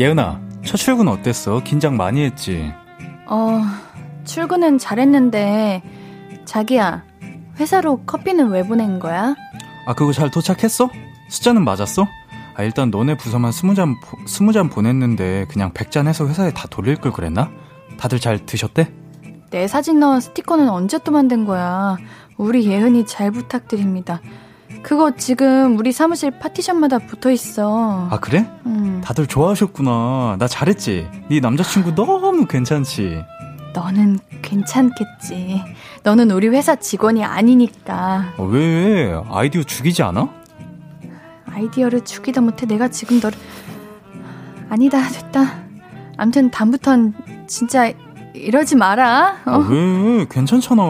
S3: 예은아, 첫 출근 어땠어? 긴장 많이 했지?
S1: 어, 출근은 잘했는데, 자기야, 회사로 커피는 왜 보낸 거야?
S3: 아, 그거 잘 도착했어? 숫자는 맞았어? 아, 일단 너네 부서만 스무 잔, 스무 잔 보냈는데 그냥 백 잔 해서 회사에 다 돌릴 걸 그랬나? 다들 잘 드셨대?
S1: 내 사진 넣은 스티커는 언제 또 만든 거야? 우리 예은이 잘 부탁드립니다. 그거 지금 우리 사무실 파티션마다 붙어 있어.
S3: 아, 그래?
S1: 음.
S3: 다들 좋아하셨구나. 나 잘했지? 네 남자친구 너무 괜찮지?
S1: 너는 괜찮겠지. 너는 우리 회사 직원이 아니니까.
S3: 어, 왜? 아이디어 죽이지 않아?
S1: 아이디어를 주기도 못해 내가 지금 너를 아니다 됐다 암튼 다음부턴 진짜 이러지 마라.
S3: 어? 아, 왜? 괜찮잖아.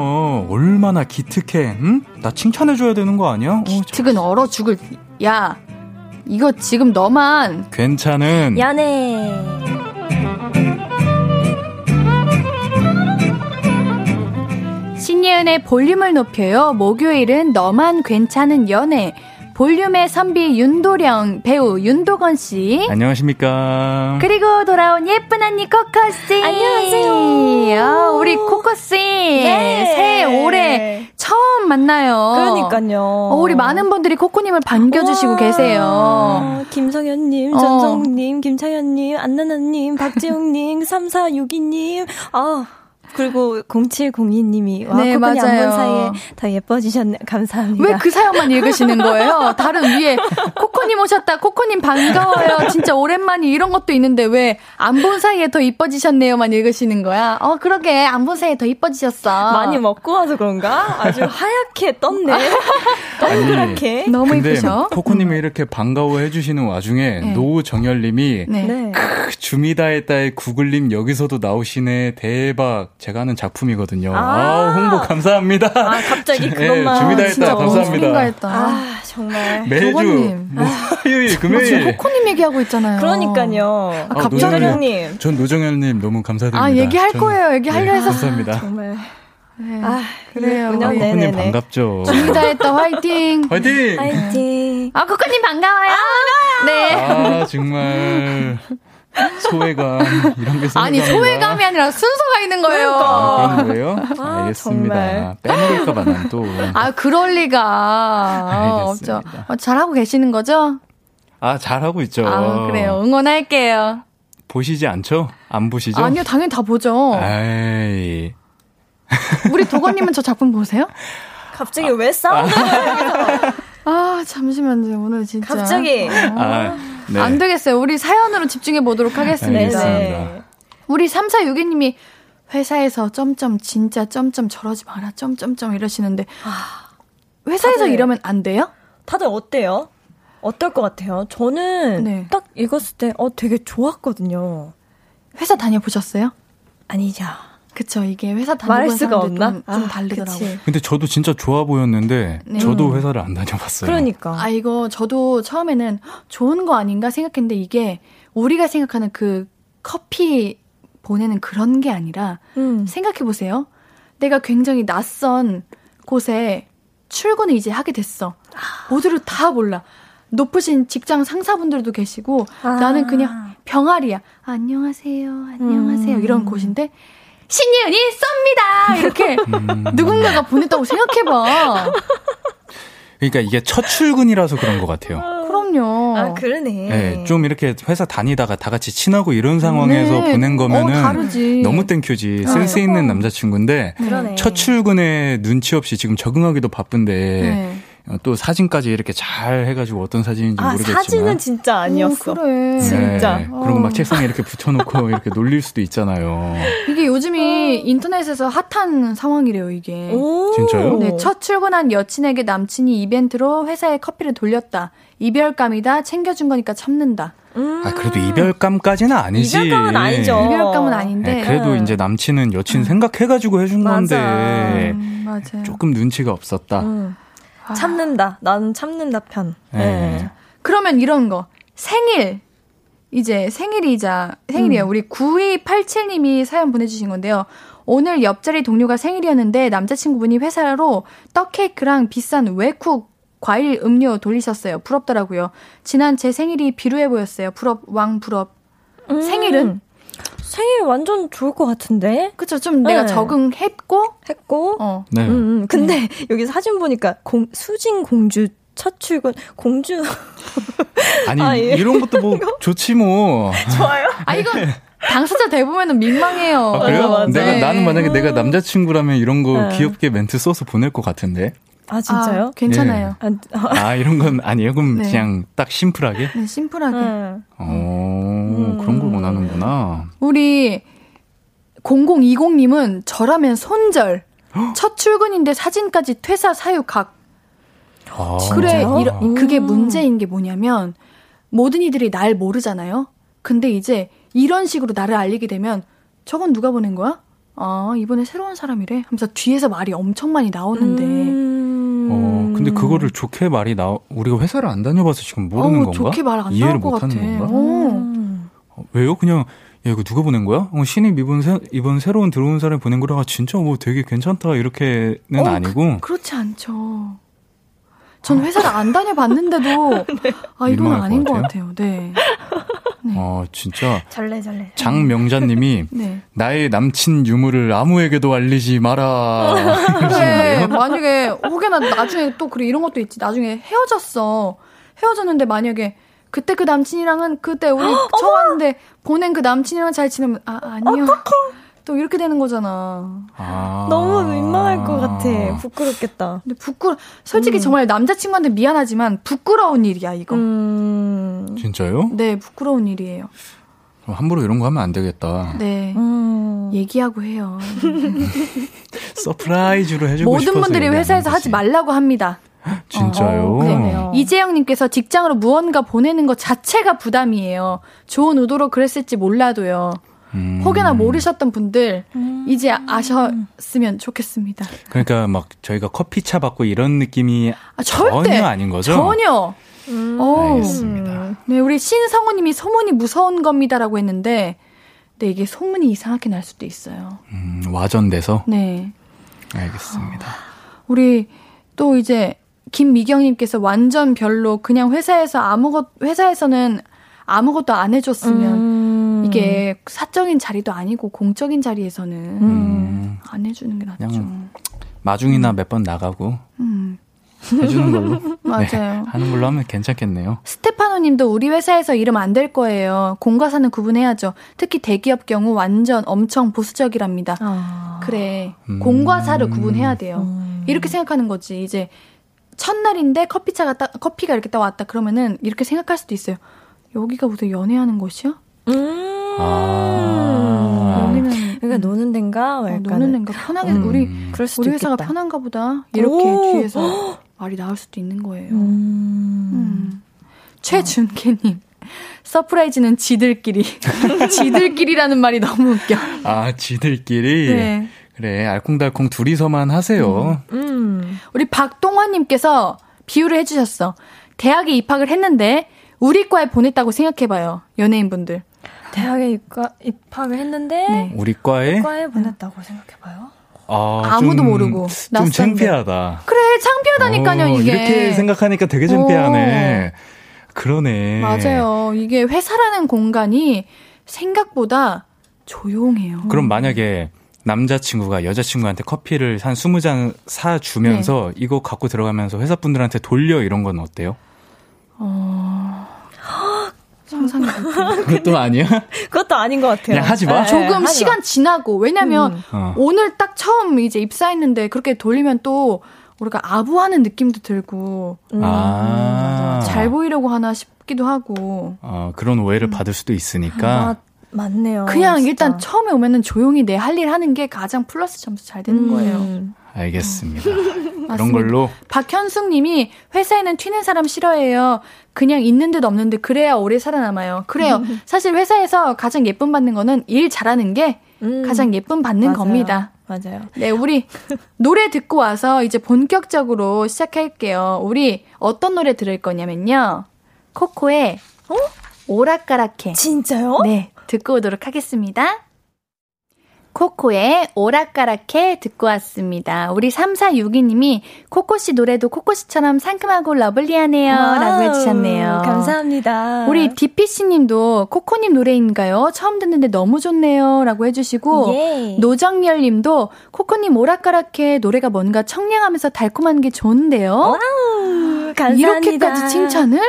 S3: 얼마나 기특해 응? 나 칭찬해줘야 되는 거 아니야? 어,
S1: 기특은 얼어 죽을 야 이거 지금 너만.
S3: 괜찮은.
S4: 연애
S1: 신예은의 볼륨을 높여요. 목요일은 너만 괜찮은 연애 볼륨의 선비 윤도령 배우 윤도건 씨.
S3: 안녕하십니까.
S1: 그리고 돌아온 예쁜 언니 코코 씨.
S4: 안녕하세요.
S1: 아, 우리 코코 씨. 네. 새해 올해 처음 만나요.
S4: 그러니까요.
S1: 어, 우리 많은 분들이 코코님을 반겨주시고 계세요.
S4: 김성현님, 전성님, 어. 김창현님, 안나나님, 박지웅님, 3462님. 아. 그리고 0702님이 와 네, 코코님 안본 사이에 더 예뻐지셨네. 감사합니다.
S1: 왜 그 사연만 읽으시는 거예요? 다른 위에 코코님 오셨다. 코코님 반가워요. 진짜 오랜만이 이런 것도 있는데 왜 안 본 사이에 더 이뻐지셨네요만 읽으시는 거야? 어 그러게 안 본 사이에 더 이뻐지셨어.
S4: 많이 먹고 와서 그런가? 아주 하얗게 떴네. 동그랗게.
S1: 너무 이쁘셔.
S3: 코코님이 이렇게 반가워해 주시는 와중에 네. 노정열님이 네. 네. 주미다의 구글님 여기서도 나오시네 대박. 제가 하는 작품이거든요. 아, 아 홍보 감사합니다.
S4: 아, 갑자기 예, 그것만. 네,
S3: 준비다 했다. 감사합니다.
S1: 했다.
S4: 아, 정말.
S3: 매주 뭐 화요일, 금요일. 지금
S1: 코코님 얘기하고 있잖아요.
S4: 그러니까요.
S1: 아, 갑자기.
S3: 노정님. 전 노정현님 너무 감사드립니다.
S1: 아, 얘기할 거예요. 얘기하려 네, 해서.
S3: 감사합니다.
S4: 정말.
S1: 네. 아, 그래요.
S3: 아, 코코님 반갑죠.
S1: 준비다 했다. 화이팅.
S3: 화이팅.
S4: 화이팅.
S1: 아, 코코님 반가워요.
S4: 아,
S1: 반가워요.
S3: 네. 아, 정말. 소외감 이런 게
S1: 아니 소외감이 아니라 순서가 있는 거예요.
S3: 아, 그런 거예요? 아, 알겠습니다. 빼먹을까 봐 난 또.
S1: 아 그럴 리가 없죠. 어, 잘하고 계시는 거죠?
S3: 아 잘하고 있죠.
S1: 아 그래요. 응원할게요.
S3: 보시지 않죠? 안 보시죠?
S1: 아니요, 당연히 다 보죠.
S3: 에이.
S1: 우리 도건님은 저 작품 보세요?
S4: 갑자기 아, 왜 싸우는 거예요?
S1: 아, 잠시만요. 오늘 진짜.
S4: 갑자기.
S3: 아,
S1: 네. 안 되겠어요. 우리 사연으로 집중해 보도록 하겠습니다.
S3: 네.
S1: 우리 3462님이 회사에서 점점 진짜 점점 저러지 마라 점점점 이러시는데 아, 회사에서 다들, 이러면 안 돼요?
S4: 다들 어때요? 어떨 것 같아요? 저는 네. 딱 읽었을 때 어 되게 좋았거든요.
S1: 회사 다녀보셨어요?
S4: 아니죠.
S1: 그쵸 이게 회사 다녀본
S4: 수가 없나?
S1: 좀, 좀 아, 다르더라고요.
S3: 근데 저도 진짜 좋아 보였는데 네. 저도 회사를 안 다녀봤어요.
S4: 그러니까.
S1: 아 이거 저도 처음에는 좋은 거 아닌가 생각했는데 이게 우리가 생각하는 그 커피 보내는 그런 게 아니라 음. 생각해 보세요. 내가 굉장히 낯선 곳에 출근을 이제 하게 됐어. 모두를 다 몰라. 높으신 직장 상사분들도 계시고 아. 나는 그냥 병아리야. 안녕하세요. 안녕하세요. 음. 이런 곳인데 신예은이 쏩니다! 이렇게 음. 누군가가 보냈다고 생각해봐.
S3: 그러니까 이게 첫 출근이라서 그런 것 같아요.
S1: 그럼요.
S4: 아, 그러네.
S3: 네, 좀 이렇게 회사 다니다가 다 같이 친하고 이런 상황에서 네. 보낸 거면은 어, 너무 땡큐지. 센스 있는 남자친구인데 그러네. 첫 출근에 눈치 없이 지금 적응하기도 바쁜데 네. 어, 또 사진까지 이렇게 잘 해가지고 어떤 사진인지 아, 모르겠지만
S4: 사진은 진짜 아니었어.
S1: 오, 그래.
S4: 진짜.
S3: 네. 그리고 막 책상에 이렇게 붙여놓고 이렇게 놀릴 수도 있잖아요.
S1: 이게 요즘이 인터넷에서 핫한 상황이래요, 이게.
S3: 진짜요?
S1: 네, 첫 출근한 여친에게 남친이 이벤트로 회사에 커피를 돌렸다. 이별감이다. 챙겨준 거니까 참는다.
S3: 음. 아, 그래도 이별감까지는 아니지.
S4: 이별감은 아니죠.
S1: 이별감은 아닌데.
S3: 네, 그래도 이제 남친은 여친 생각해가지고 해준 맞아. 건데.
S1: 음, 맞아.
S3: 조금 눈치가 없었다. 음.
S4: 아. 참는다. 나는 참는다 편. 네. 네.
S1: 그러면 이런 거. 생일. 이제 생일이자, 생일이에요. 음. 우리 9287님이 사연 보내주신 건데요. 오늘 옆자리 동료가 생일이었는데 남자친구분이 회사로 떡 케이크랑 비싼 외쿡 과일 음료 돌리셨어요. 부럽더라고요. 지난 제 생일이 비루해 보였어요. 부럽, 왕 부럽. 음. 생일은
S4: 생일 완전 좋을 것 같은데?
S1: 그쵸, 좀 네. 내가 적응했고?
S4: 했고? 어. 네. 음, 음. 근데 네. 여기 사진 보니까 공, 수진 공주 첫 출근 공주
S3: 아니 아, 예. 이런 것도 뭐 좋지 뭐
S4: 좋아요
S1: 아 이거 당사자 대보면은 민망해요.
S3: 아, 그래요? 어, 내가 네. 나는 만약에 내가 남자친구라면 이런 거 네. 귀엽게 멘트 써서 보낼 것 같은데.
S4: 아 진짜요? 아,
S1: 괜찮아요.
S3: 네. 아 이런 건 아니에요. 그럼 네. 그냥 딱 심플하게.
S1: 네, 심플하게. 어
S3: 음. 그런 걸 원하는구나.
S1: 우리 0020님은 저라면 손절. 첫 출근인데 사진까지 퇴사 사유 각. 아, 그래, 이러, 그게 음. 문제인 게 뭐냐면 모든 이들이 날 모르잖아요. 근데 이제 이런 식으로 나를 알리게 되면 저건 누가 보낸 거야? 아, 이번에 새로운 사람이래? 하면서 뒤에서 말이 엄청 많이 나오는데. 음...
S3: 어, 근데 그거를 좋게 말이 나, 우리가 회사를 안 다녀봐서 지금 모르는 어, 건가?
S1: 좋게 말안 나올 것 같아. 건가?
S3: 어. 어, 왜요? 그냥, 야, 이거 누가 보낸 거야? 어, 신입 이번, 새, 이번 새로운 들어온 사람이 보낸 거라 진짜 뭐 되게 괜찮다, 이렇게는 어, 아니고.
S1: 그, 그렇지 않죠. 전 회사를 안 다녀봤는데도 네. 아 이건 아닌 것 같아요. 것 같아요. 네.
S3: 네. 어 진짜
S4: 잘래 잘래.
S3: 장명자님이 네. 나의 남친 유무를 아무에게도 알리지 마라.
S1: 네, 만약에 혹여나 나중에 또 그래 이런 것도 있지. 나중에 헤어졌어. 헤어졌는데 만약에 그때 그 남친이랑은 그때 우리 처음 왔는데 보낸 그 남친이랑 잘 지내면 아 아니요. 또 이렇게 되는 거잖아. 아~
S4: 너무 민망할 것 같아. 부끄럽겠다.
S1: 근데 부끄러, 솔직히 음. 정말 남자친구한테 미안하지만 부끄러운 일이야, 이거. 음.
S3: 진짜요?
S1: 네, 부끄러운 일이에요.
S3: 함부로 이런 거 하면 안 되겠다.
S1: 네. 음. 얘기하고 해요.
S3: 서프라이즈로 해주고
S1: 모든 분들이 회사에서 하지 말라고 합니다.
S3: 진짜요? 어,
S1: 네. 이재영님께서 직장으로 무언가 보내는 것 자체가 부담이에요. 좋은 의도로 그랬을지 몰라도요. 음. 혹여나 모르셨던 분들 음. 이제 아셨으면 좋겠습니다.
S3: 그러니까 막 저희가 커피차 받고 이런 느낌이 아, 전혀 아닌 거죠?
S1: 전혀.
S3: 음. 알겠습니다.
S1: 네, 우리 신성우님이 소문이 무서운 겁니다라고 했는데, 네 이게 소문이 이상하게 날 수도 있어요.
S3: 음, 와전돼서.
S1: 네.
S3: 알겠습니다.
S1: 우리 또 이제 김미경님께서 완전 별로 그냥 회사에서 아무것 회사에서는 아무것도 안 해줬으면 음. 이게 사적인 자리도 아니고 공적인 자리에서는 음. 안 해주는 게 낫죠.
S3: 마중이나 음. 몇번 나가고 음. 해주는 걸로
S1: 맞아요.
S3: 네, 하는 걸로 하면 괜찮겠네요.
S1: 스테파노님도 우리 회사에서 이러면 안 될 거예요. 공과 사는 구분해야죠. 특히 대기업 경우 완전 엄청 보수적이랍니다. 아. 그래 음. 공과 사를 구분해야 돼요. 음. 이렇게 생각하는 거지. 이제 첫날인데 커피차가 딱 커피가 이렇게 딱 왔다 그러면은 이렇게 생각할 수도 있어요. 여기가 무슨 연애하는 곳이야? 음.
S4: 아. 여기는 그러니까 노는 데인가?
S1: 어, 노는 데인가? 편하게 음. 우리 그럴 수도 우리 회사가 있겠다. 편한가 보다. 이렇게 오. 뒤에서 말이 나올 수도 있는 거예요. 음. 음. 최준케님. 서프라이즈는 지들끼리. 지들끼리라는 말이 너무 웃겨.
S3: 아, 지들끼리? 네. 그래, 알콩달콩 둘이서만 하세요.
S1: 음. 음. 우리 박동환님께서 비유를 해주셨어. 대학에 입학을 했는데 우리 과에 보냈다고 생각해봐요. 연예인분들.
S4: 대학에 입과, 입학을 했는데 네.
S3: 우리 과에
S4: 과에 보냈다고 생각해봐요.
S3: 아,
S1: 무도 좀, 모르고
S3: 좀 창피하다.
S1: 그래 창피하다니까요 어, 이게.
S3: 이렇게 생각하니까 되게 창피하네. 오. 그러네.
S1: 맞아요. 이게 회사라는 공간이 생각보다 조용해요.
S3: 그럼 만약에 남자친구가 여자친구한테 커피를 한 20잔 사주면서 네. 이거 갖고 들어가면서 회사분들한테 돌려 이런 건 어때요? 어...
S1: 상상이
S3: 그것도 아니야?
S4: 그것도 아닌 것 같아요.
S3: 그냥 하지 마.
S1: 네, 조금 네, 시간 마. 지나고 왜냐면 음. 어. 오늘 딱 처음 이제 입사했는데 그렇게 돌리면 또 우리가 아부하는 느낌도 들고 음. 아. 잘 보이려고 하나 싶기도 하고.
S3: 어, 그런 오해를 음. 받을 수도 있으니까. 아,
S4: 맞네요.
S1: 그냥 진짜. 일단 처음에 오면은 조용히 내 할 일 하는 게 가장 플러스 점수 잘 되는 음. 거예요.
S3: 알겠습니다. 어. 그런 걸로.
S1: 박현숙 님이 회사에는 튀는 사람 싫어해요. 그냥 있는 듯 없는 듯 그래야 오래 살아남아요. 그래요. 사실 회사에서 가장 예쁨 받는 거는 일 잘하는 게 음. 가장 예쁨 받는 맞아요. 겁니다.
S4: 맞아요.
S1: 네, 우리 노래 듣고 와서 이제 본격적으로 시작할게요. 우리 어떤 노래 들을 거냐면요. 코코의 어? 오락가락해.
S4: 진짜요?
S1: 네, 듣고 오도록 하겠습니다. 코코의 오락가락해 듣고 왔습니다. 우리 3462님이 코코씨 노래도 코코씨처럼 상큼하고 lovely하네요. 라고 해주셨네요.
S4: 감사합니다.
S1: 우리 디피씨님도 코코님 노래인가요? 처음 듣는데 너무 좋네요. 라고 해주시고, 예. 노정열 님도 코코님 오락가락해 노래가 뭔가 청량하면서 달콤한 게 좋은데요.
S4: wow, 감사합니다.
S1: 이렇게까지 칭찬을?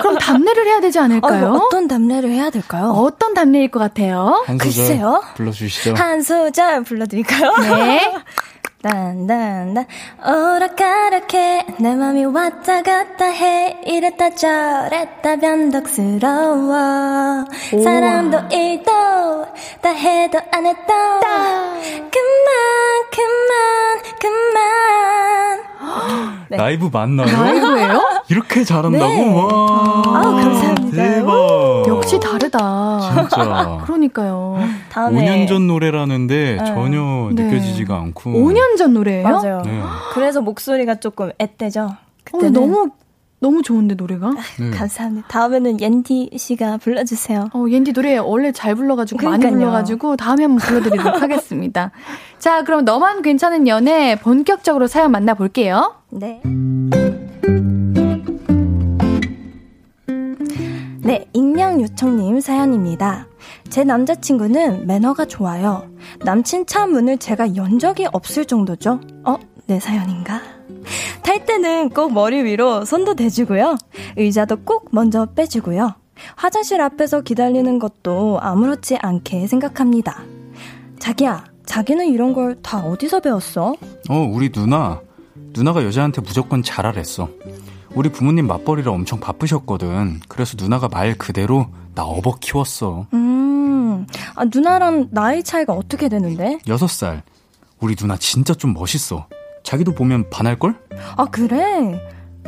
S1: 그럼 답례를 해야 되지 않을까요?
S4: 어, 떤 답례를 해야 될까요?
S1: 어떤 답례일 것 같아요?
S3: 한 글쎄요. 불러주시죠.
S4: 한 소절 불러드릴까요?
S1: 네.
S4: 딴딴딴 오락가락해 내 맘이 왔다 갔다 해 이랬다 저랬다 변덕스러워 오. 사랑도 일도 다 해도 안 해도 그만 그만 그만
S3: 네. 라이브 맞나요?
S1: 라이브예요?
S3: 이렇게 잘한다고? 네. 와.
S4: 아, 감사합니다.
S3: 대박.
S1: 역시 다르다.
S3: 진짜.
S1: 그러니까요.
S3: 다음에 5년 전 노래라는데 네. 전혀 네. 느껴지지가 않고.
S1: 5년 전 노래예요?
S4: 맞아요. 네. 그래서 목소리가 조금 앳되죠.
S1: 그때 어, 너무 너무 좋은데 노래가?
S4: 네. 감사합니다. 다음에는 옌디 씨가 불러주세요.
S1: 어, 옌디 노래 원래 잘 불러가지고 그러니까요. 많이 불러가지고 다음에 한번 불러드리도록 하겠습니다. 자, 그럼 너만 괜찮은 연애 본격적으로 사연 만나볼게요.
S4: 네. 네, 익명 요청님 사연입니다. 제 남자친구는 매너가 좋아요. 남친 차 문을 제가 연 적이 없을 정도죠. 어? 내 사연인가? 탈 때는 꼭 머리 위로 손도 대주고요. 의자도 꼭 먼저 빼주고요. 화장실 앞에서 기다리는 것도 아무렇지 않게 생각합니다. 자기야, 자기는 이런 걸 다 어디서 배웠어?
S3: 어, 우리 누나. 누나가 여자한테 무조건 잘하랬어. 우리 부모님 맞벌이를 엄청 바쁘셨거든. 그래서 누나가 말 그대로 나 업어 키웠어.
S4: 음, 아, 누나랑 나이 차이가 어떻게 되는데?
S3: 6살. 우리 누나 진짜 좀 멋있어. 자기도 보면 반할걸?
S4: 아, 그래?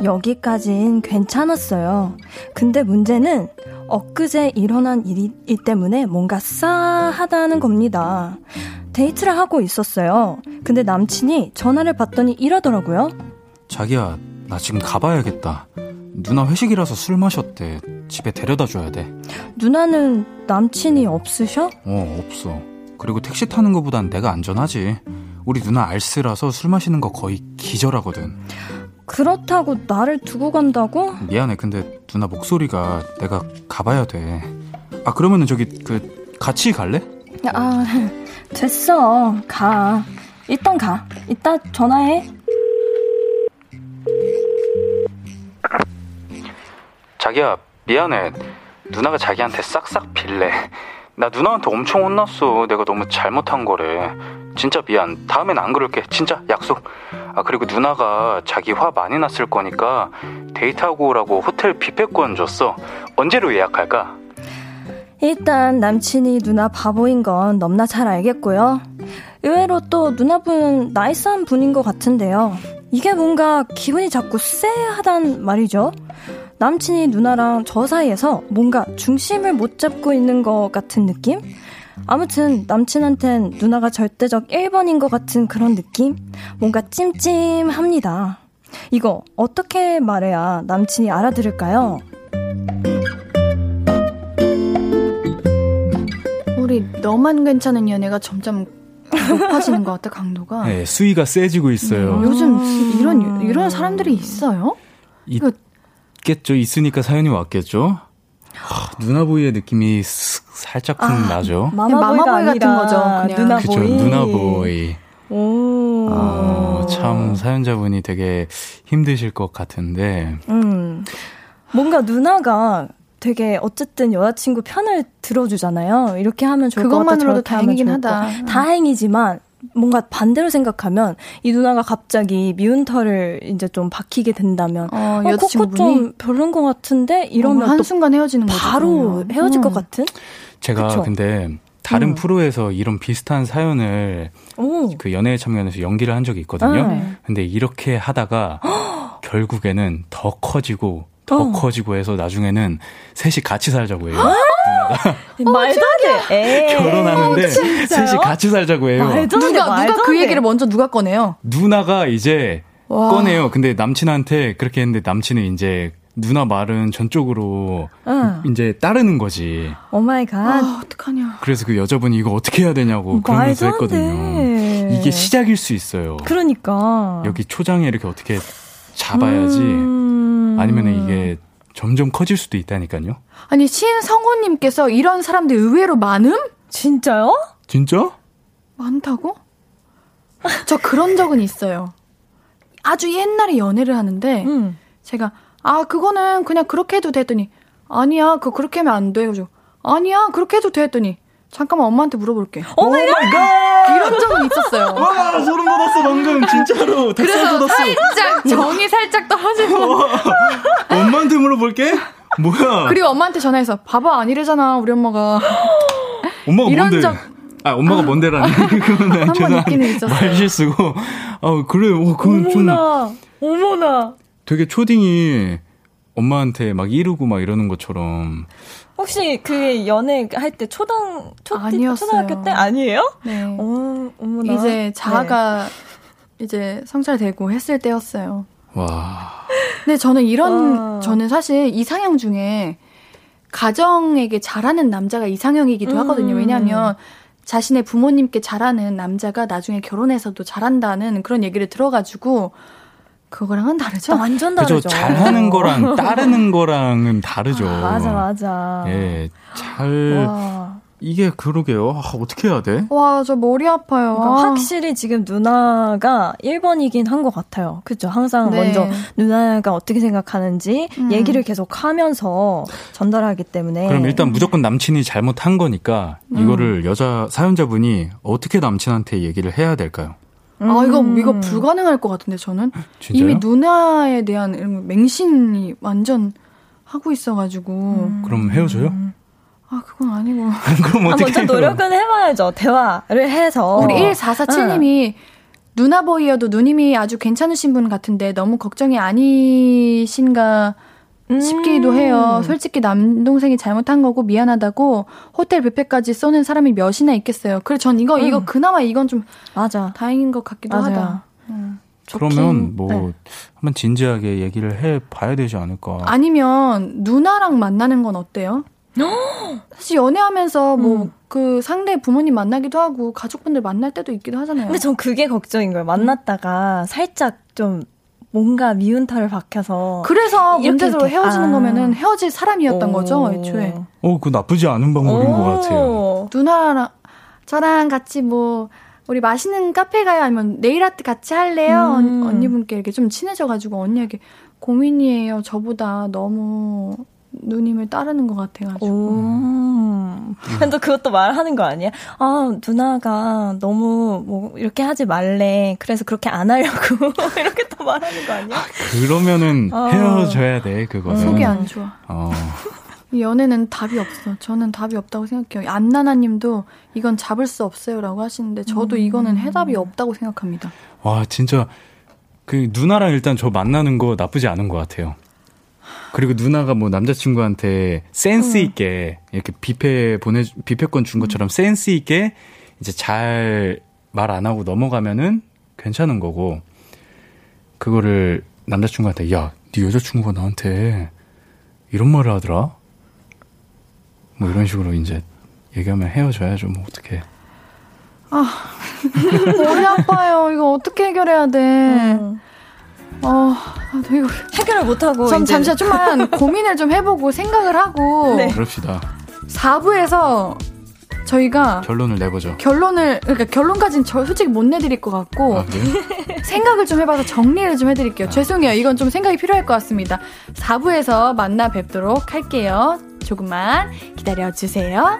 S4: 여기까진 괜찮았어요. 근데 문제는 엊그제 일어난 일, 일 때문에 뭔가 싸하다는 겁니다. 데이트를 하고 있었어요. 근데 남친이 전화를 받더니 이러더라고요.
S3: 자기야, 나 지금 가봐야겠다. 누나 회식이라서 술 마셨대. 집에 데려다 줘야 돼.
S4: 누나는 남친이 없으셔?
S3: 어, 없어. 그리고 택시 타는 것보단 내가 안전하지. 우리 누나 알쓰라서 술 마시는 거 거의 기절하거든.
S4: 그렇다고 나를 두고 간다고?
S3: 미안해. 근데 누나 목소리가 내가 가봐야 돼. 아, 그러면은 저기 그 같이 갈래?
S4: 아, 됐어. 가. 일단 가. 이따 전화해.
S3: 자기야, 미안해. 누나가 자기한테 싹싹 빌래. 나 누나한테 엄청 혼났어. 내가 너무 잘못한 거래. 진짜 미안. 다음엔 안 그럴게. 진짜 약속. 아, 그리고 누나가 자기 화 많이 났을 거니까 데이트하고 오라고 호텔 뷔페권 줬어. 언제로 예약할까?
S4: 일단 남친이 누나 바보인 건 넘나 잘 알겠고요. 의외로 또 누나분은 나이스한 분인 것 같은데요. 이게 뭔가 기분이 자꾸 쎄하단 말이죠. 남친이 누나랑 저 사이에서 뭔가 중심을 못 잡고 있는 것 같은 느낌? 아무튼 남친한텐 누나가 절대적 1번인 것 같은 그런 느낌? 뭔가 찜찜합니다. 이거 어떻게 말해야 남친이 알아들을까요?
S1: 너만 괜찮은 연애가 점점 높아지는 것 같아 강도가.
S3: 네, 수위가 세지고 있어요.
S1: 음, 요즘 이런 이런 사람들이 있어요?
S3: 이거 있겠죠. 있으니까 사연이 왔겠죠. 하, 누나 보이의 느낌이 살짝 아, 나죠.
S1: 마마보이 같은 거죠. 그냥.
S4: 누나
S3: 그쵸,
S4: 보이.
S3: 누나 보이.
S4: 오.
S3: 아, 참 사연자분이 되게 힘드실 것 같은데.
S4: 음. 뭔가 누나가 되게 어쨌든 여자친구 편을 들어주잖아요. 이렇게 하면 좋을 것 같다.
S1: 그것만으로도 다행이긴 하다.
S4: 다행이지만 뭔가 반대로 생각하면 이 누나가 갑자기 미운 털을 이제 좀 박히게 된다면 어, 어 코코 좀 별론 것 같은데 이러면 어,
S1: 한 순간 헤어지는 거죠.
S4: 바로 헤어질 음. 것 같은.
S3: 제가 그쵸? 근데 다른 음. 프로에서 이런 비슷한 사연을 오. 그 연애에 참여해서 연기를 한 적이 있거든요. 네. 근데 이렇게 하다가 결국에는 더 커지고 더 어. 커지고 해서 나중에는 셋이 같이 살자고 해요. 누나가.
S4: 어, 말도 안 돼.
S3: 결혼하는데 어, 셋이 같이 살자고 해요.
S1: 말도 누가 누가 그 얘기를 먼저 누가 꺼내요?
S3: 누나가 이제 와. 꺼내요. 근데 남친한테 그렇게 했는데 남친은 이제 누나 말은 전적으로 응. 이제 따르는 거지.
S4: oh my god.
S1: 아, 어떡하냐.
S3: 그래서 그 여자분이 이거 어떻게 해야 되냐고 그러면서 했거든요. 이게 시작일 수 있어요.
S4: 그러니까.
S3: 여기 초장에 이렇게 어떻게 잡아야지. 음... 아니면 이게 점점 커질 수도 있다니까요.
S1: 아니, 신성호님께서 이런 사람들 의외로 많음?
S4: 진짜요?
S3: 진짜?
S1: 많다고? 저 그런 적은 있어요. 아주 옛날에 연애를 하는데, 음. 제가 아 그거는 그냥 그렇게 해도 됐더니 아니야 그거 그렇게 하면 안 돼. 그래서 아니야 그렇게 해도 돼 했더니 잠깐만 엄마한테 물어볼게.
S4: oh my god!
S1: 이런 적은 있었어요.
S3: 와 소름 돋았어 방금 진짜로.
S1: 그래서 돋았어. 살짝 정이 살짝 떨어지고.
S3: 엄마한테 물어볼게. 뭐야?
S1: 그리고 엄마한테 전화해서 봐봐 아니래잖아 우리 엄마가.
S3: 엄마가 이런 뭔데? 적... 아 엄마가 뭔데라니 그거는
S1: 한번 있기는 있었어요.
S3: 말실수고. 아 그래, 어 그건
S4: 어머나, 좀. 어머나.
S3: 되게 초딩이 엄마한테 막 이르고 막 이러는 것처럼.
S4: 혹시 그 연애 할 때 초등 초 아니었어요. 초등학교 때 아니에요?
S1: 네. 어, 어머나. 이제 자아가 네. 이제 성찰되고 했을 때였어요.
S3: 와.
S1: 근데 저는 이런 와. 저는 사실 이상형 중에 가정에게 잘하는 남자가 이상형이기도 음. 하거든요. 왜냐하면 자신의 부모님께 잘하는 남자가 나중에 결혼해서도 잘한다는 그런 얘기를 들어가지고 그거랑은 다르죠?
S4: 완전 다르죠. 그죠.
S3: 잘하는 거랑 따르는 거랑은 다르죠. 아,
S4: 맞아, 맞아.
S3: 예, 잘. 와. 이게 그러게요. 아, 어떻게 해야 돼?
S1: 와, 저 머리 아파요.
S4: 그러니까 확실히 지금 누나가 1번이긴 한 것 같아요. 그죠? 항상 네. 먼저 누나가 어떻게 생각하는지 음. 얘기를 계속 하면서 전달하기 때문에.
S3: 그럼 일단 무조건 남친이 잘못한 거니까 음. 이거를 여자 사연자분이 어떻게 남친한테 얘기를 해야 될까요?
S1: 음. 아, 이거, 이거 불가능할 것 같은데, 저는.
S3: 진짜요?
S1: 이미 누나에 대한 맹신이 완전 하고 있어가지고. 음.
S3: 그럼 헤어져요?
S1: 아, 그건 아니고.
S3: 그럼 어떻게
S4: 아, 먼저 노력은 해봐야죠. 대화를 해서.
S1: 우리 1447님이 누나 보이어도 누님이 아주 괜찮으신 분 같은데 너무 걱정이 아니신가 음. 싶기도 해요. 솔직히 남동생이 잘못한 거고 미안하다고 호텔 뷔페까지 쏘는 사람이 몇이나 있겠어요. 그래 전 이거 음. 이거 그나마 이건 좀 맞아 다행인 것 같기도 맞아요. 하다. 음.
S3: 그러면 뭐 네. 한번 진지하게 얘기를 해 봐야 되지 않을까?
S1: 아니면 누나랑 만나는 건 어때요? 사실 연애하면서 뭐그 음. 상대 부모님 만나기도 하고 가족분들 만날 때도 있기도 하잖아요.
S4: 근데 전 그게 걱정인 거예요. 만났다가 살짝 좀 뭔가 미운털을 박혀서
S1: 그래서 문제로 헤어지는 아. 거면은 헤어질 사람이었던 오. 거죠 애초에.
S3: 어, 그 나쁘지 않은 방법인 오. 것 같아요.
S1: 누나랑 저랑 같이 뭐 우리 맛있는 카페 가요 아니면 네일 아트 같이 할래요? 음. 언니분께 이렇게 좀 친해져가지고 언니에게 고민이에요. 저보다 너무 누님을 따르는 것 같아가지고.
S4: 근데 그것도 말하는 거 아니야? 아, 누나가 너무 뭐 이렇게 하지 말래. 그래서 그렇게 안 하려고. 이렇게 또 말하는 거 아니야? 아,
S3: 그러면은 어. 헤어져야 돼, 그거는.
S1: 속이 안 좋아. 어. 연애는 답이 없어. 저는 답이 없다고 생각해요. 안나나 님도 이건 잡을 수 없어요라고 하시는데 저도 음. 이거는 해답이 없다고 생각합니다.
S3: 와, 진짜 그 누나랑 일단 저 만나는 거 나쁘지 않은 것 같아요. 그리고 누나가 뭐 남자친구한테 센스 음. 있게 이렇게 뷔페 보내 뷔페권 준 것처럼 센스 있게 이제 잘 말 안 하고 넘어가면은 괜찮은 거고 그거를 남자친구한테 야, 네 여자친구가 나한테 이런 말을 하더라. 뭐 이런 식으로 이제 얘기하면 헤어져야죠. 뭐 어떻게?
S1: 아 머리 아파요. 이거 어떻게 해결해야 돼? 음. 어,
S4: 이거 해결을 못하고.
S1: 좀 잠시만 좀만 고민을 좀 해보고 생각을 하고.
S3: 네. 그럽시다.
S1: 4부에서 저희가
S3: 결론을 내보죠.
S1: 결론을 그러니까 결론까지는 저 솔직히 못 내드릴 것 같고 아, 네? 생각을 좀 해봐서 정리를 좀 해드릴게요. 아. 죄송해요. 이건 좀 생각이 필요할 것 같습니다. 4부에서 만나 뵙도록 할게요. 조금만 기다려 주세요.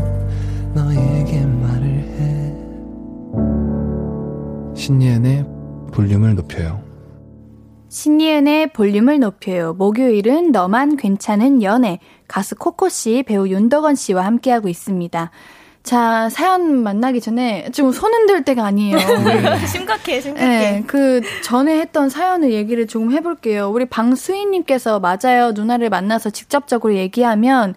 S5: 신예은의 볼륨을 높여요
S1: 신예은의 볼륨을 높여요. 목요일은 너만 괜찮은 연애 가수 코코 씨 배우 윤덕원 씨와 함께하고 있습니다. 자, 사연 만나기 전에 지금 손 흔들 때가 아니에요.
S4: 네. 심각해, 심각해. 네,
S1: 그 전에 했던 사연을 얘기를 조금 해볼게요. 우리 방수희님께서 맞아요. 누나를 만나서 직접적으로 얘기하면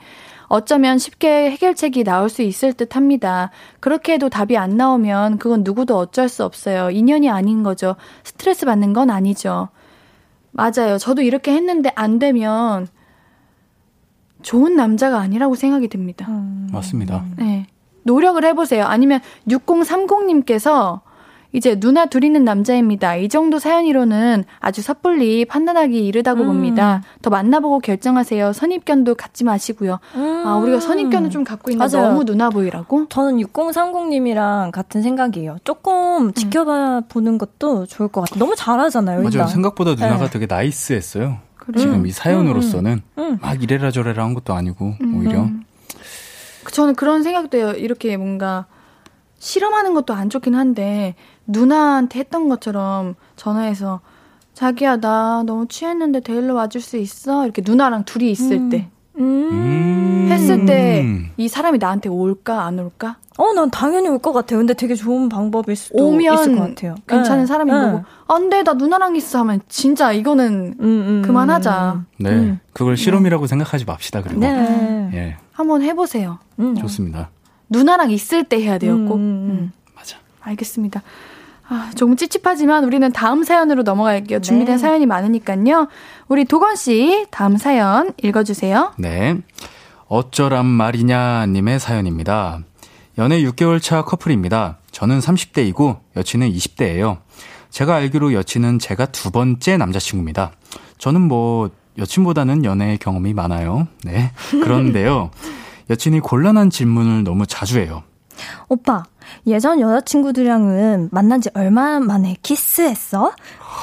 S1: 어쩌면 쉽게 해결책이 나올 수 있을 듯 합니다. 그렇게 해도 답이 안 나오면 그건 누구도 어쩔 수 없어요. 인연이 아닌 거죠. 스트레스 받는 건 아니죠. 맞아요. 저도 이렇게 했는데 안 되면 좋은 남자가 아니라고 생각이 듭니다. 음.
S3: 맞습니다.
S1: 네. 노력을 해보세요. 아니면 6030님께서 이제 누나 둘 있는 남자입니다. 이 정도 사연이로는 아주 섣불리 판단하기 이르다고 음. 봅니다. 더 만나보고 결정하세요. 선입견도 갖지 마시고요. 음. 아, 우리가 선입견을 좀 갖고 있는 맞아요. 너무 누나 보이라고?
S4: 저는 6030님이랑 같은 생각이에요. 조금 음. 지켜봐 보는 것도 좋을 것 같아요. 너무 잘하잖아요.
S3: 맞아요. 일단. 생각보다 누나가 네. 되게 나이스했어요. 그래? 지금 이 사연으로서는 음. 막 이래라 저래라 한 것도 아니고 오히려
S1: 그 저는 그런 생각도 해요. 이렇게 뭔가 실험하는 것도 안 좋긴 한데 누나한테 했던 것처럼 전화해서 자기야 나 너무 취했는데 데일러 와줄 수 있어? 이렇게 누나랑 둘이 있을 음. 때 음. 했을 때 이 사람이 나한테 올까 안 올까?
S4: 어, 난 당연히 올 것 같아요. 근데 되게 좋은 방법일 수도 오면 있을 것 같아요.
S1: 괜찮은 네. 사람인 네. 거고. 안 돼, 나 누나랑 있어 하면 진짜 이거는 음, 음, 그만하자.
S3: 네, 음. 그걸 실험이라고 생각하지 맙시다. 그리고
S1: 네. 예. 한번 해보세요.
S3: 음. 좋습니다.
S1: 누나랑 있을 때 해야 돼요, 꼭.
S3: 음. 맞아.
S1: 알겠습니다. 아, 조금 찝찝하지만 우리는 다음 사연으로 넘어갈게요. 준비된 네. 사연이 많으니까요. 우리 도건 씨 다음 사연 읽어주세요.
S3: 네. 어쩌란 말이냐 님의 사연입니다. 연애 6개월 차 커플입니다. 저는 30대이고 여친은 20대예요. 제가 알기로 여친은 제가 두 번째 남자친구입니다. 저는 뭐 여친보다는 연애 경험이 많아요. 네. 그런데요. 여친이 곤란한 질문을 너무 자주 해요.
S4: 오빠, 예전 여자친구들이랑은 만난 지 얼마 만에 키스했어?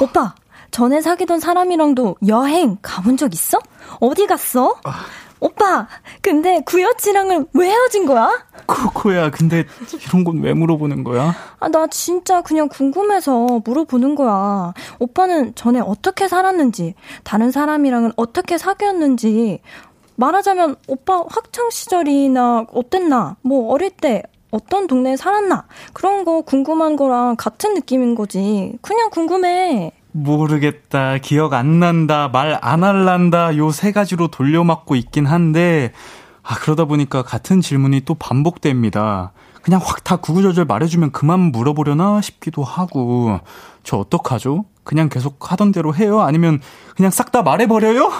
S4: 오빠, 전에 사귀던 사람이랑도 여행 가본 적 있어? 어디 갔어? 아. 오빠, 근데 구여친랑은 왜 헤어진 거야?
S3: 코코야, 근데 이런 건 왜 물어보는 거야?
S4: 아, 나 진짜 그냥 궁금해서 물어보는 거야. 오빠는 전에 어떻게 살았는지, 다른 사람이랑은 어떻게 사귀었는지, 말하자면 오빠 학창 시절이나 어땠나, 뭐 어릴 때 어떤 동네에 살았나, 그런 거 궁금한 거랑 같은 느낌인 거지. 그냥 궁금해.
S3: 모르겠다, 기억 안 난다, 말 안 할란다, 요 세 가지로 돌려막고 있긴 한데, 아, 그러다 보니까 같은 질문이 또 반복됩니다. 그냥 확 다 구구절절 말해주면 그만 물어보려나 싶기도 하고, 저 어떡하죠? 그냥 계속 하던 대로 해요? 아니면 그냥 싹 다 말해버려요?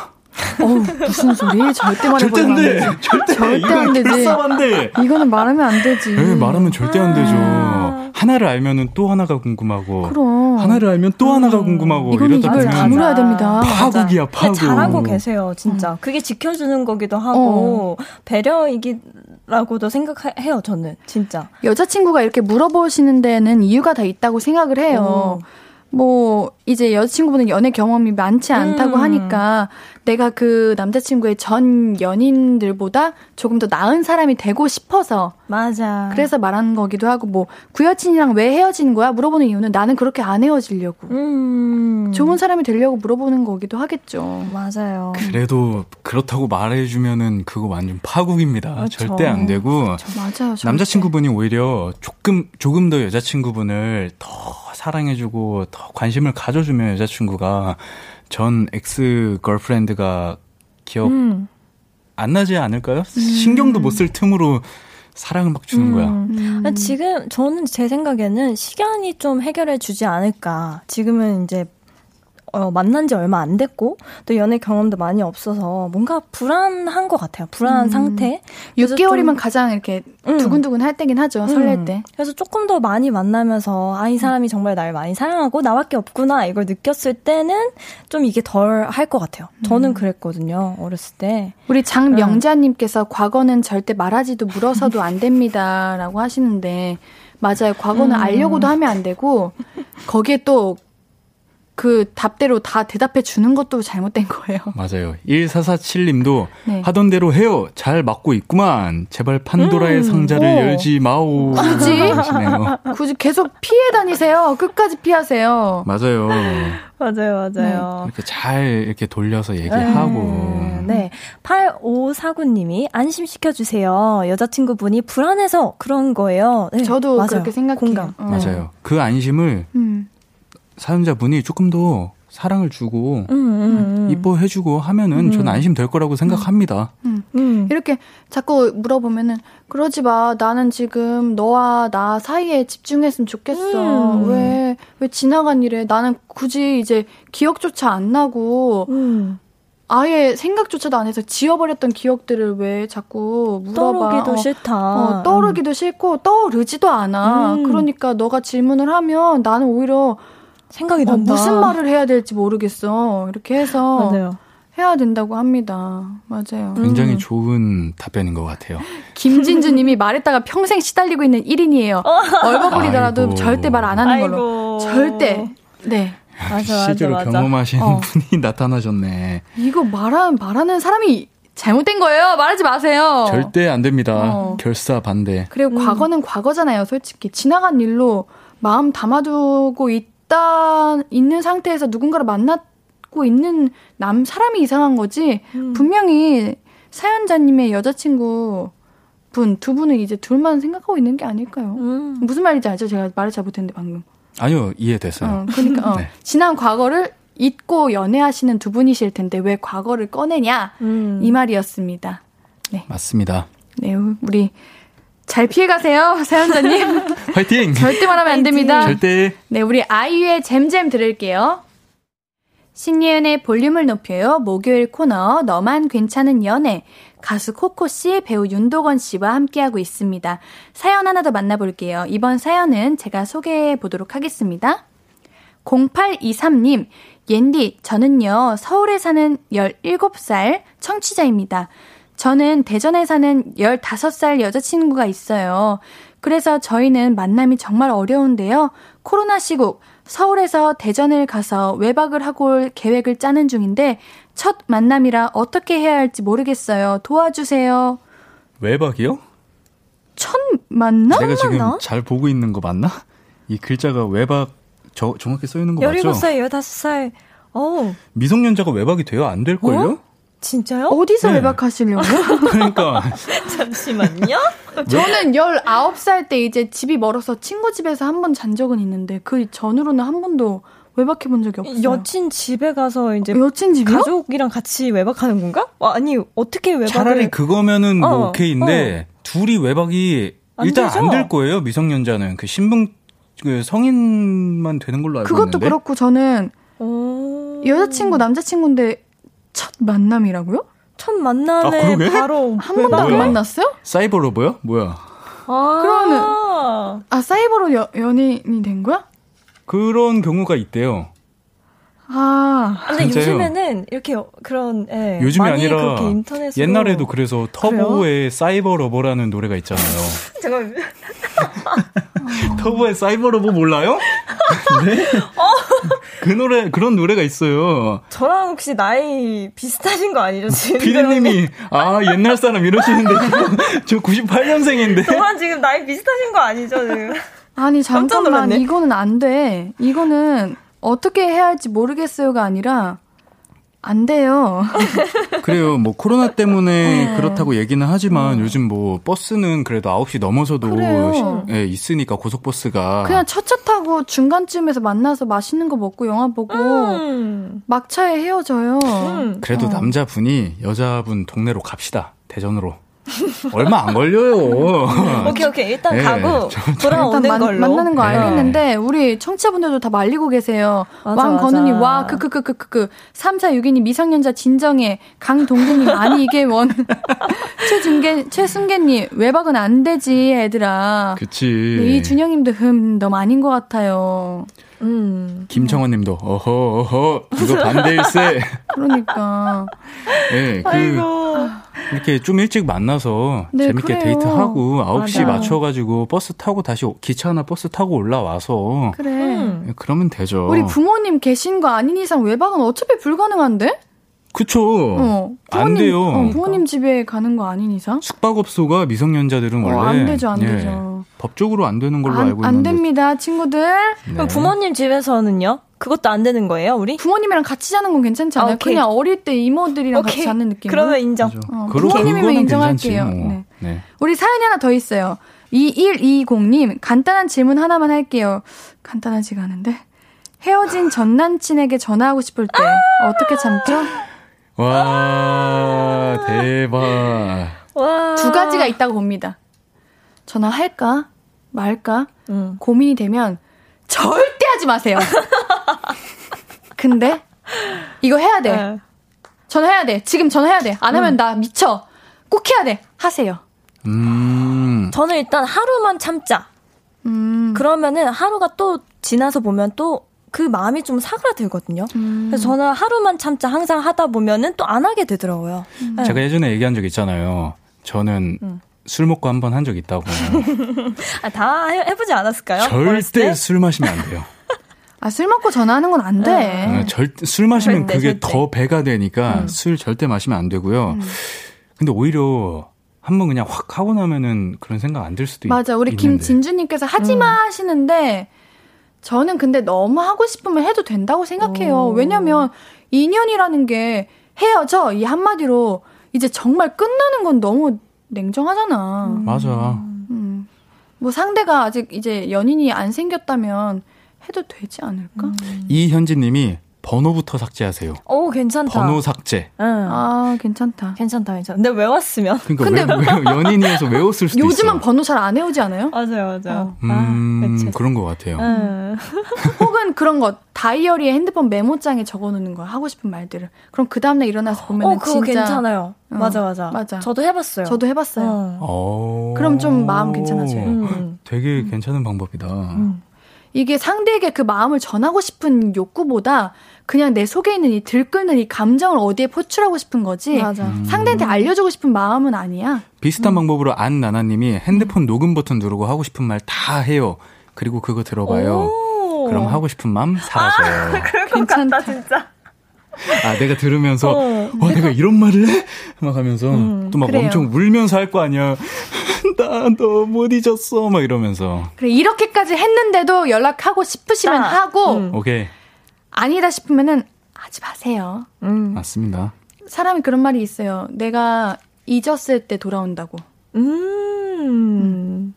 S1: 어 무슨 소리? 절대 말해버리면 절대 안
S3: 돼. 절대, 절대 안 되지. 불쌍한데.
S1: 이거는 말하면 안 되지.
S3: 네, 말하면 절대 안 되죠. 아. 하나를 알면은 또 하나가 궁금하고.
S1: 그럼.
S3: 하나를 알면 또 하나가 음. 궁금하고.
S1: 이러다 보면 다물어야 됩니다.
S3: 파국이야, 파국.
S4: 잘하고 계세요, 진짜. 음. 그게 지켜주는 거기도 하고 어. 배려이기. 라고도 생각해요, 저는. 진짜.
S1: 여자친구가 이렇게 물어보시는 데는 이유가 다 있다고 생각을 해요. 어. 뭐 이제 여자친구분은 연애 경험이 많지 않다고 음. 하니까 내가 그 남자친구의 전 연인들보다 조금 더 나은 사람이 되고 싶어서
S4: 맞아.
S1: 그래서 말하는 거기도 하고 뭐 구여친이랑 왜 헤어진 거야 물어보는 이유는 나는 그렇게 안 헤어지려고 음. 좋은 사람이 되려고 물어보는 거기도 하겠죠.
S4: 맞아요.
S3: 그래도 그렇다고 말해주면은 그거 완전 파국입니다. 그렇죠. 절대 안 되고
S1: 그렇죠. 맞아요. 절대.
S3: 남자친구분이 오히려 조금 조금 더 여자친구분을 더 사랑해주고 더 관심을 가져 주면 여자친구가 전 ex girlfriend가 기억 음. 안 나지 않을까요? 음. 신경도 못 쓸 틈으로 사랑을 막 주는 거야. 음.
S4: 음. 지금 저는 제 생각에는 시간이 좀 해결해 주지 않을까. 지금은 이제 어, 만난 지 얼마 안 됐고 또 연애 경험도 많이 없어서 뭔가 불안한 것 같아요. 불안한 음. 상태.
S1: 6개월이면 좀, 가장 이렇게 음. 두근두근 할 때긴 하죠. 설렐 음. 때.
S4: 그래서 조금 더 많이 만나면서 아 이 사람이 정말 날 많이 사랑하고 나밖에 없구나 이걸 느꼈을 때는 좀 이게 덜 할 것 같아요. 저는 음. 그랬거든요. 어렸을 때.
S1: 우리 장명자님께서 과거는 절대 말하지도 물어서도 안 됩니다라고 하시는데 맞아요. 과거는 음. 알려고도 하면 안 되고 거기에 또 그 답대로 다 대답해 주는 것도 잘못된 거예요.
S3: 맞아요. 1447님도 네. 하던 대로 해요. 잘 맞고 있구만. 제발 판도라의 음, 상자를 오. 열지 마오.
S1: 굳이? 굳이 계속 피해 다니세요. 끝까지 피하세요.
S3: 맞아요.
S4: 맞아요, 맞아요. 네.
S3: 이렇게 잘 이렇게 돌려서 얘기하고.
S4: 네. 네. 8549님이 안심시켜주세요. 여자친구분이 불안해서 그런 거예요.
S1: 네. 저도 맞아요. 그렇게 생각해요. 공감.
S3: 어. 맞아요. 그 안심을 음. 사연자분이 조금 더 사랑을 주고 음, 음, 음. 이뻐해 주고 하면은 음. 저는 안심될 거라고 생각합니다.
S1: 음. 음. 이렇게 자꾸 물어보면은 그러지 마. 나는 지금 너와 나 사이에 집중했으면 좋겠어. 왜왜 왜 지나간 일에 나는 굳이 이제 기억조차 안 나고 아예 생각조차도 안 해서 지워버렸던 기억들을 왜 자꾸 물어봐.
S4: 떠오르기도 어, 싫다.
S1: 어, 떠오르기도 싫고 떠오르지도 않아. 그러니까 너가 질문을 하면 나는 오히려
S4: 생각이 어, 난다.
S1: 무슨 말을 해야 될지 모르겠어. 이렇게 해서 맞아요. 해야 된다고 합니다. 맞아요.
S3: 굉장히 음. 좋은 답변인 것 같아요.
S1: 김진주 님이 말했다가 평생 시달리고 있는 1인이에요. 얼버무리더라도 아이고. 절대 말 안 하는 걸로. 아이고. 절대. 네.
S3: 맞아, 실제로 맞아, 경험하신 어. 분이 나타나셨네.
S1: 이거 말하, 말하는 사람이 잘못된 거예요. 말하지 마세요.
S3: 절대 안 됩니다. 어. 결사 반대.
S1: 그리고 음. 과거는 과거잖아요. 솔직히 지나간 일로 마음 담아두고 있 있다 있는 상태에서 누군가를 만났고 있는 남 사람이 이상한 거지 음. 분명히 사연자님의 여자친구 분 두 분은 이제 둘만 생각하고 있는 게 아닐까요? 음. 무슨 말인지 알죠? 제가 말을 잘못했는데 방금.
S3: 아니요 이해됐어요.
S1: 어, 그러니까 어, 네. 지난 과거를 잊고 연애하시는 두 분이실 텐데 왜 과거를 꺼내냐 음. 이 말이었습니다.
S3: 네 맞습니다.
S1: 네 우리 잘 피해가세요, 사연자님.
S3: 화이팅!
S1: 절대 말하면 안 됩니다.
S3: 절대.
S1: 네, 우리 아이유의 잼잼 들을게요. 신예은의 볼륨을 높여요. 목요일 코너 너만 괜찮은 연애. 가수 코코 씨, 배우 윤도건 씨와 함께하고 있습니다. 사연 하나 더 만나볼게요. 이번 사연은 제가 소개해 보도록 하겠습니다. 0823님, 옌디, 저는요, 서울에 사는 17살 청취자입니다. 저는 대전에 사는 15살 여자친구가 있어요. 그래서 저희는 만남이 정말 어려운데요. 코로나 시국 서울에서 대전을 가서 외박을 하고 올 계획을 짜는 중인데 첫 만남이라 어떻게 해야 할지 모르겠어요. 도와주세요.
S3: 외박이요?
S1: 첫 만남?
S3: 내가 지금 만나? 잘 보고 있는 거 맞나? 이 글자가 외박 저, 정확히 써 있는 거 맞죠?
S4: 17살, 15살. 어.
S3: 미성년자가 외박이 돼요? 안 될걸요? 어?
S4: 진짜요?
S1: 어디서 네. 외박하시려고요?
S3: 그러니까.
S4: 잠시만요.
S1: 저는 19살 때 이제 집이 멀어서 친구 집에서 한 번 잔 적은 있는데 그 전으로는 한 번도 외박해 본 적이 없어요.
S4: 여친 집에 가서 이제
S1: 여친 집이
S4: 가족이랑 같이 외박하는 건가? 아니 어떻게 외박을
S3: 차라리 그거면은 뭐 어, 오케이인데 어. 둘이 외박이 일단 안 될 거예요 미성년자는 그 신분 그 성인만 되는 걸로 알고
S1: 그것도
S3: 있는데.
S1: 그렇고 저는 오. 여자친구 남자친구인데 첫 만남이라고요?
S4: 첫 만남에 아, 바로
S1: 한 번도 안 만났어요?
S3: 사이버 로버요? 뭐야?
S1: 아~ 그러면 아 사이버로 여, 연인이 된 거야?
S3: 그런 경우가 있대요.
S1: 아,
S4: 근데 진짜요? 요즘에는 이렇게 그런 예,
S3: 요즘이 아니라 옛날에도 그래서 터보의 Cyber Lover라는 노래가 있잖아요.
S4: 잠깐
S3: 터보의 Cyber Lover 몰라요? 네? 어? 그 노래 그런 노래가 있어요.
S4: 저랑 혹시 나이 비슷하신 거 아니죠 지금?
S3: 피디님이 아 옛날 사람 이러시는데 저 98년생인데.
S4: 저랑 지금 나이 비슷하신 거 아니죠 지금?
S1: 아니 잠깐만 이거는 안 돼. 이거는 어떻게 해야 할지 모르겠어요가 아니라 안 돼요.
S3: 그래요. 뭐 코로나 때문에 네. 그렇다고 얘기는 하지만 음. 요즘 뭐 버스는 그래도 9시 넘어서도 예, 있으니까 고속버스가
S1: 그냥 첫차 타고 중간쯤에서 만나서 맛있는 거 먹고 영화 보고 음. 막차에 헤어져요. 음.
S3: 그래도 어. 남자분이 여자분 동네로 갑시다. 대전으로. 얼마 안 걸려요.
S4: 오케이, 오케이. 일단 네, 가고 돌아오는 일단 걸로.
S1: 만나는 거 네. 알겠는데, 우리 청취자분들도 다 말리고 계세요. 왕건우님, 와, 크크크크크크. 3462님, 미성년자 진정해. 강동근님, 아니, 이게 원. 최준계, 최승계님, 외박은 안 되지, 애들아.
S3: 그치.
S1: 네, 이준영님도 흠, 너무 아닌 것 같아요.
S3: 음. 김청원 님도, 어허, 어허, 이거 반대일세.
S1: 그러니까.
S3: 네, 그, 아이고. 이렇게 좀 일찍 만나서 네, 재밌게 그래요. 데이트하고 9시 맞아. 맞춰가지고 버스 타고 다시 기차나 버스 타고 올라와서.
S1: 그래. 네,
S3: 그러면 되죠.
S1: 우리 부모님 계신 거 아닌 이상 외박은 어차피 불가능한데?
S3: 그쵸. 어, 부모님, 안 돼요.
S1: 어, 부모님 집에 가는 거 아닌 이상?
S3: 숙박업소가 미성년자들은 어, 원래. 어,
S1: 안 되죠, 안 예, 되죠.
S3: 법적으로 안 되는 걸로
S1: 안,
S3: 알고 있는데.
S1: 안 됩니다, 친구들.
S4: 네. 그럼 부모님 집에서는요? 그것도 안 되는 거예요, 우리?
S1: 부모님이랑 같이 자는 건 괜찮지 않아요? 아, 그냥 어릴 때 이모들이랑 오케이. 같이 자는 느낌.
S4: 그러면 인정.
S1: 어, 부모님이면 인정할게요. 뭐. 네. 네. 우리 사연이 하나 더 있어요. 2120님, 간단한 질문 하나만 할게요. 간단하지가 않은데. 헤어진 전 남친에게 전화하고 싶을 때 어떻게 참죠?
S3: 와, 대박.
S1: 와. 두 가지가 있다고 봅니다. 전화할까? 말까? 음. 고민이 되면 절대 하지 마세요. 근데 이거 해야 돼. 네. 전화해야 돼. 지금 전화해야 돼. 안 하면 음. 나 미쳐. 꼭 해야 돼. 하세요.
S4: 음. 저는 일단 하루만 참자. 음. 그러면은 하루가 또 지나서 보면 또 그 마음이 좀 사그라들거든요. 음. 그래서 저는 하루만 참자 항상 하다 보면은 또 안 하게 되더라고요.
S3: 음. 네. 제가 예전에 얘기한 적 있잖아요. 저는 음. 술 먹고 한 번 한 적 있다고.
S4: 아, 다 해 보지 않았을까요?
S3: 절대 술 마시면 안 돼요.
S1: 아, 술 먹고 전화하는 건 안 돼. 네,
S3: 절, 술 마시면 절대, 그게 절대. 더 배가 되니까 음. 술 절대 마시면 안 되고요. 음. 근데 오히려 한번 그냥 확 하고 나면은 그런 생각 안 들 수도
S1: 있 맞아. 우리 김진주님께서 하지마 음. 하시는데 저는 근데 너무 하고 싶으면 해도 된다고 생각해요. 오. 왜냐면 인연이라는 게 헤어져. 이 한마디로 이제 정말 끝나는 건 너무 냉정하잖아.
S3: 음. 맞아.
S1: 음. 뭐 상대가 아직 이제 연인이 안 생겼다면 해도 되지 않을까? 음.
S3: 이현진 님이 번호부터 삭제하세요.
S4: 오, 괜찮다.
S3: 번호 삭제.
S1: 응. 아, 괜찮다.
S4: 괜찮다, 괜찮다. 근데 외웠으면.
S3: 그러니까 근데 외, 외, 연인이어서 외웠을 수도
S1: 요즘은 있어. 번호 잘 안 외우지 않아요?
S4: 맞아요, 맞아요. 어.
S3: 음, 아, 그런 것 같아요. 음.
S1: 혹은 그런 거 다이어리에 핸드폰 메모장에 적어놓는 거 하고 싶은 말들을. 그럼 그 다음날 일어나서 보면 어,
S4: 그거 진짜 괜찮아요. 어, 맞아, 맞아. 맞아. 저도 해봤어요.
S1: 저도 해봤어요. 어. 그럼 좀 마음 괜찮아져요. 음.
S3: 되게 괜찮은 방법이다. 음.
S1: 이게 상대에게 그 마음을 전하고 싶은 욕구보다 그냥 내 속에 있는 이 들끓는 이 감정을 어디에 포출하고 싶은 거지. 맞아. 음. 상대한테 알려주고 싶은 마음은 아니야.
S3: 비슷한 음. 방법으로 안 나나님이 핸드폰 녹음 버튼 누르고 하고 싶은 말 다 해요. 그리고 그거 들어봐요. 그럼 하고 싶은 마음 사라져요.
S4: 아, 괜찮다 진짜.
S3: 아, 내가 들으면서, 어. 와, 내가 이런 말을 해? 막 하면서, 음, 또막 엄청 울면서 할 거 아니야. 나 너 못 잊었어. 막 이러면서.
S1: 그래, 이렇게까지 했는데도 연락하고 싶으시면 아, 하고,
S3: 음. 오케이.
S1: 아니다 싶으면은 하지 마세요.
S3: 음. 맞습니다.
S1: 사람이 그런 말이 있어요. 내가 잊었을 때 돌아온다고. 음. 음.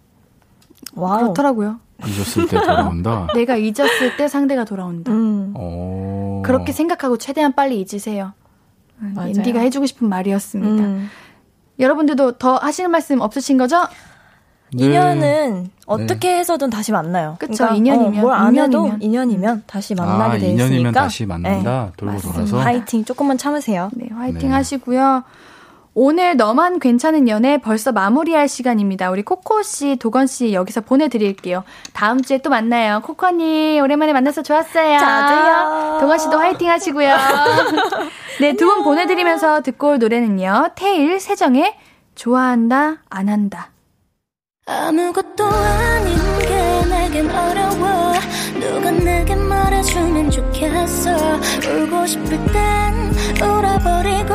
S1: wow. 그렇더라고요.
S3: 잊었을 때 돌아온다.
S1: 내가 잊었을 때 상대가 돌아온다. 음. 어. 그렇게 생각하고 최대한 빨리 잊으세요. 맞아요. 앤디가 해주고 싶은 말이었습니다. 음. 여러분들도 더 하실 말씀 없으신 거죠?
S4: 네. 인연은 어떻게 네. 해서든 다시 만나요.
S1: 그쵸, 그러니까 인연이면. 어,
S4: 뭘안 해도 인연이면 다시 만나게 아, 돼 있으니까.
S3: 인연이면 다시 만난다. 네. 돌고 맞습니다. 돌아서.
S4: 화이팅. 조금만 참으세요.
S1: 네, 화이팅 네. 하시고요. 오늘 너만 괜찮은 연애 벌써 마무리할 시간입니다. 우리 코코 씨, 도건 씨 여기서 보내드릴게요. 다음 주에 또 만나요. 코코 언니 오랜만에 만나서 좋았어요.
S4: 저도요.
S1: 도건 씨도 화이팅 하시고요. 네, 두 분 보내드리면서 듣고 올 노래는요. 테일 세정의 좋아한다 안 한다. 아무것도 아닌 게 내겐 어려워 누가 내게 말해주면 좋겠어 울고 싶을 땐 울어버리고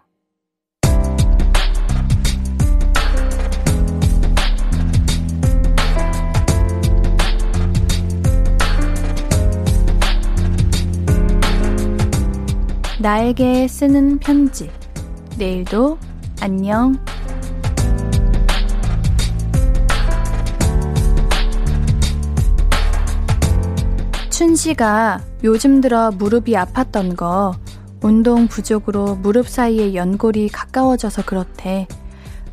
S1: 나에게 쓰는 편지. 내일도 안녕. 춘 씨가 요즘 들어 무릎이 아팠던 거 운동 부족으로 무릎 사이에 연골이 가까워져서 그렇대.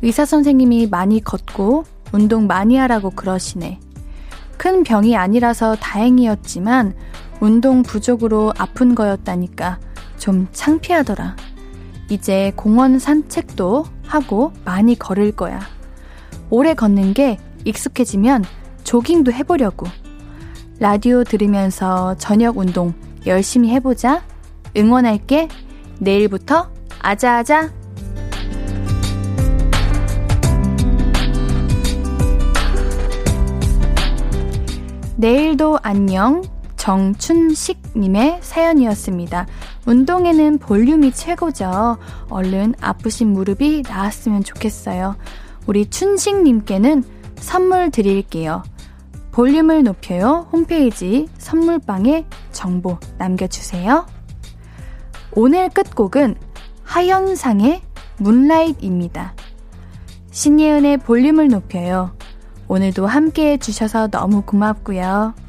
S1: 의사 선생님이 많이 걷고 운동 많이 하라고 그러시네. 큰 병이 아니라서 다행이었지만 운동 부족으로 아픈 거였다니까 좀 창피하더라. 이제 공원 산책도 하고 많이 걸을 거야. 오래 걷는 게 익숙해지면 조깅도 해보려고. 라디오 들으면서 저녁 운동 열심히 해보자. 응원할게. 내일부터 아자아자. 내일도 안녕. 정춘식님의 사연이었습니다. 운동에는 볼륨이 최고죠. 얼른 아프신 무릎이 나았으면 좋겠어요. 우리 춘식님께는 선물 드릴게요. 볼륨을 높여요. 홈페이지 선물방에 정보 남겨주세요. 오늘 끝곡은 하현상의 문라잇입니다. 신예은의 볼륨을 높여요. 오늘도 함께 해주셔서 너무 고맙고요.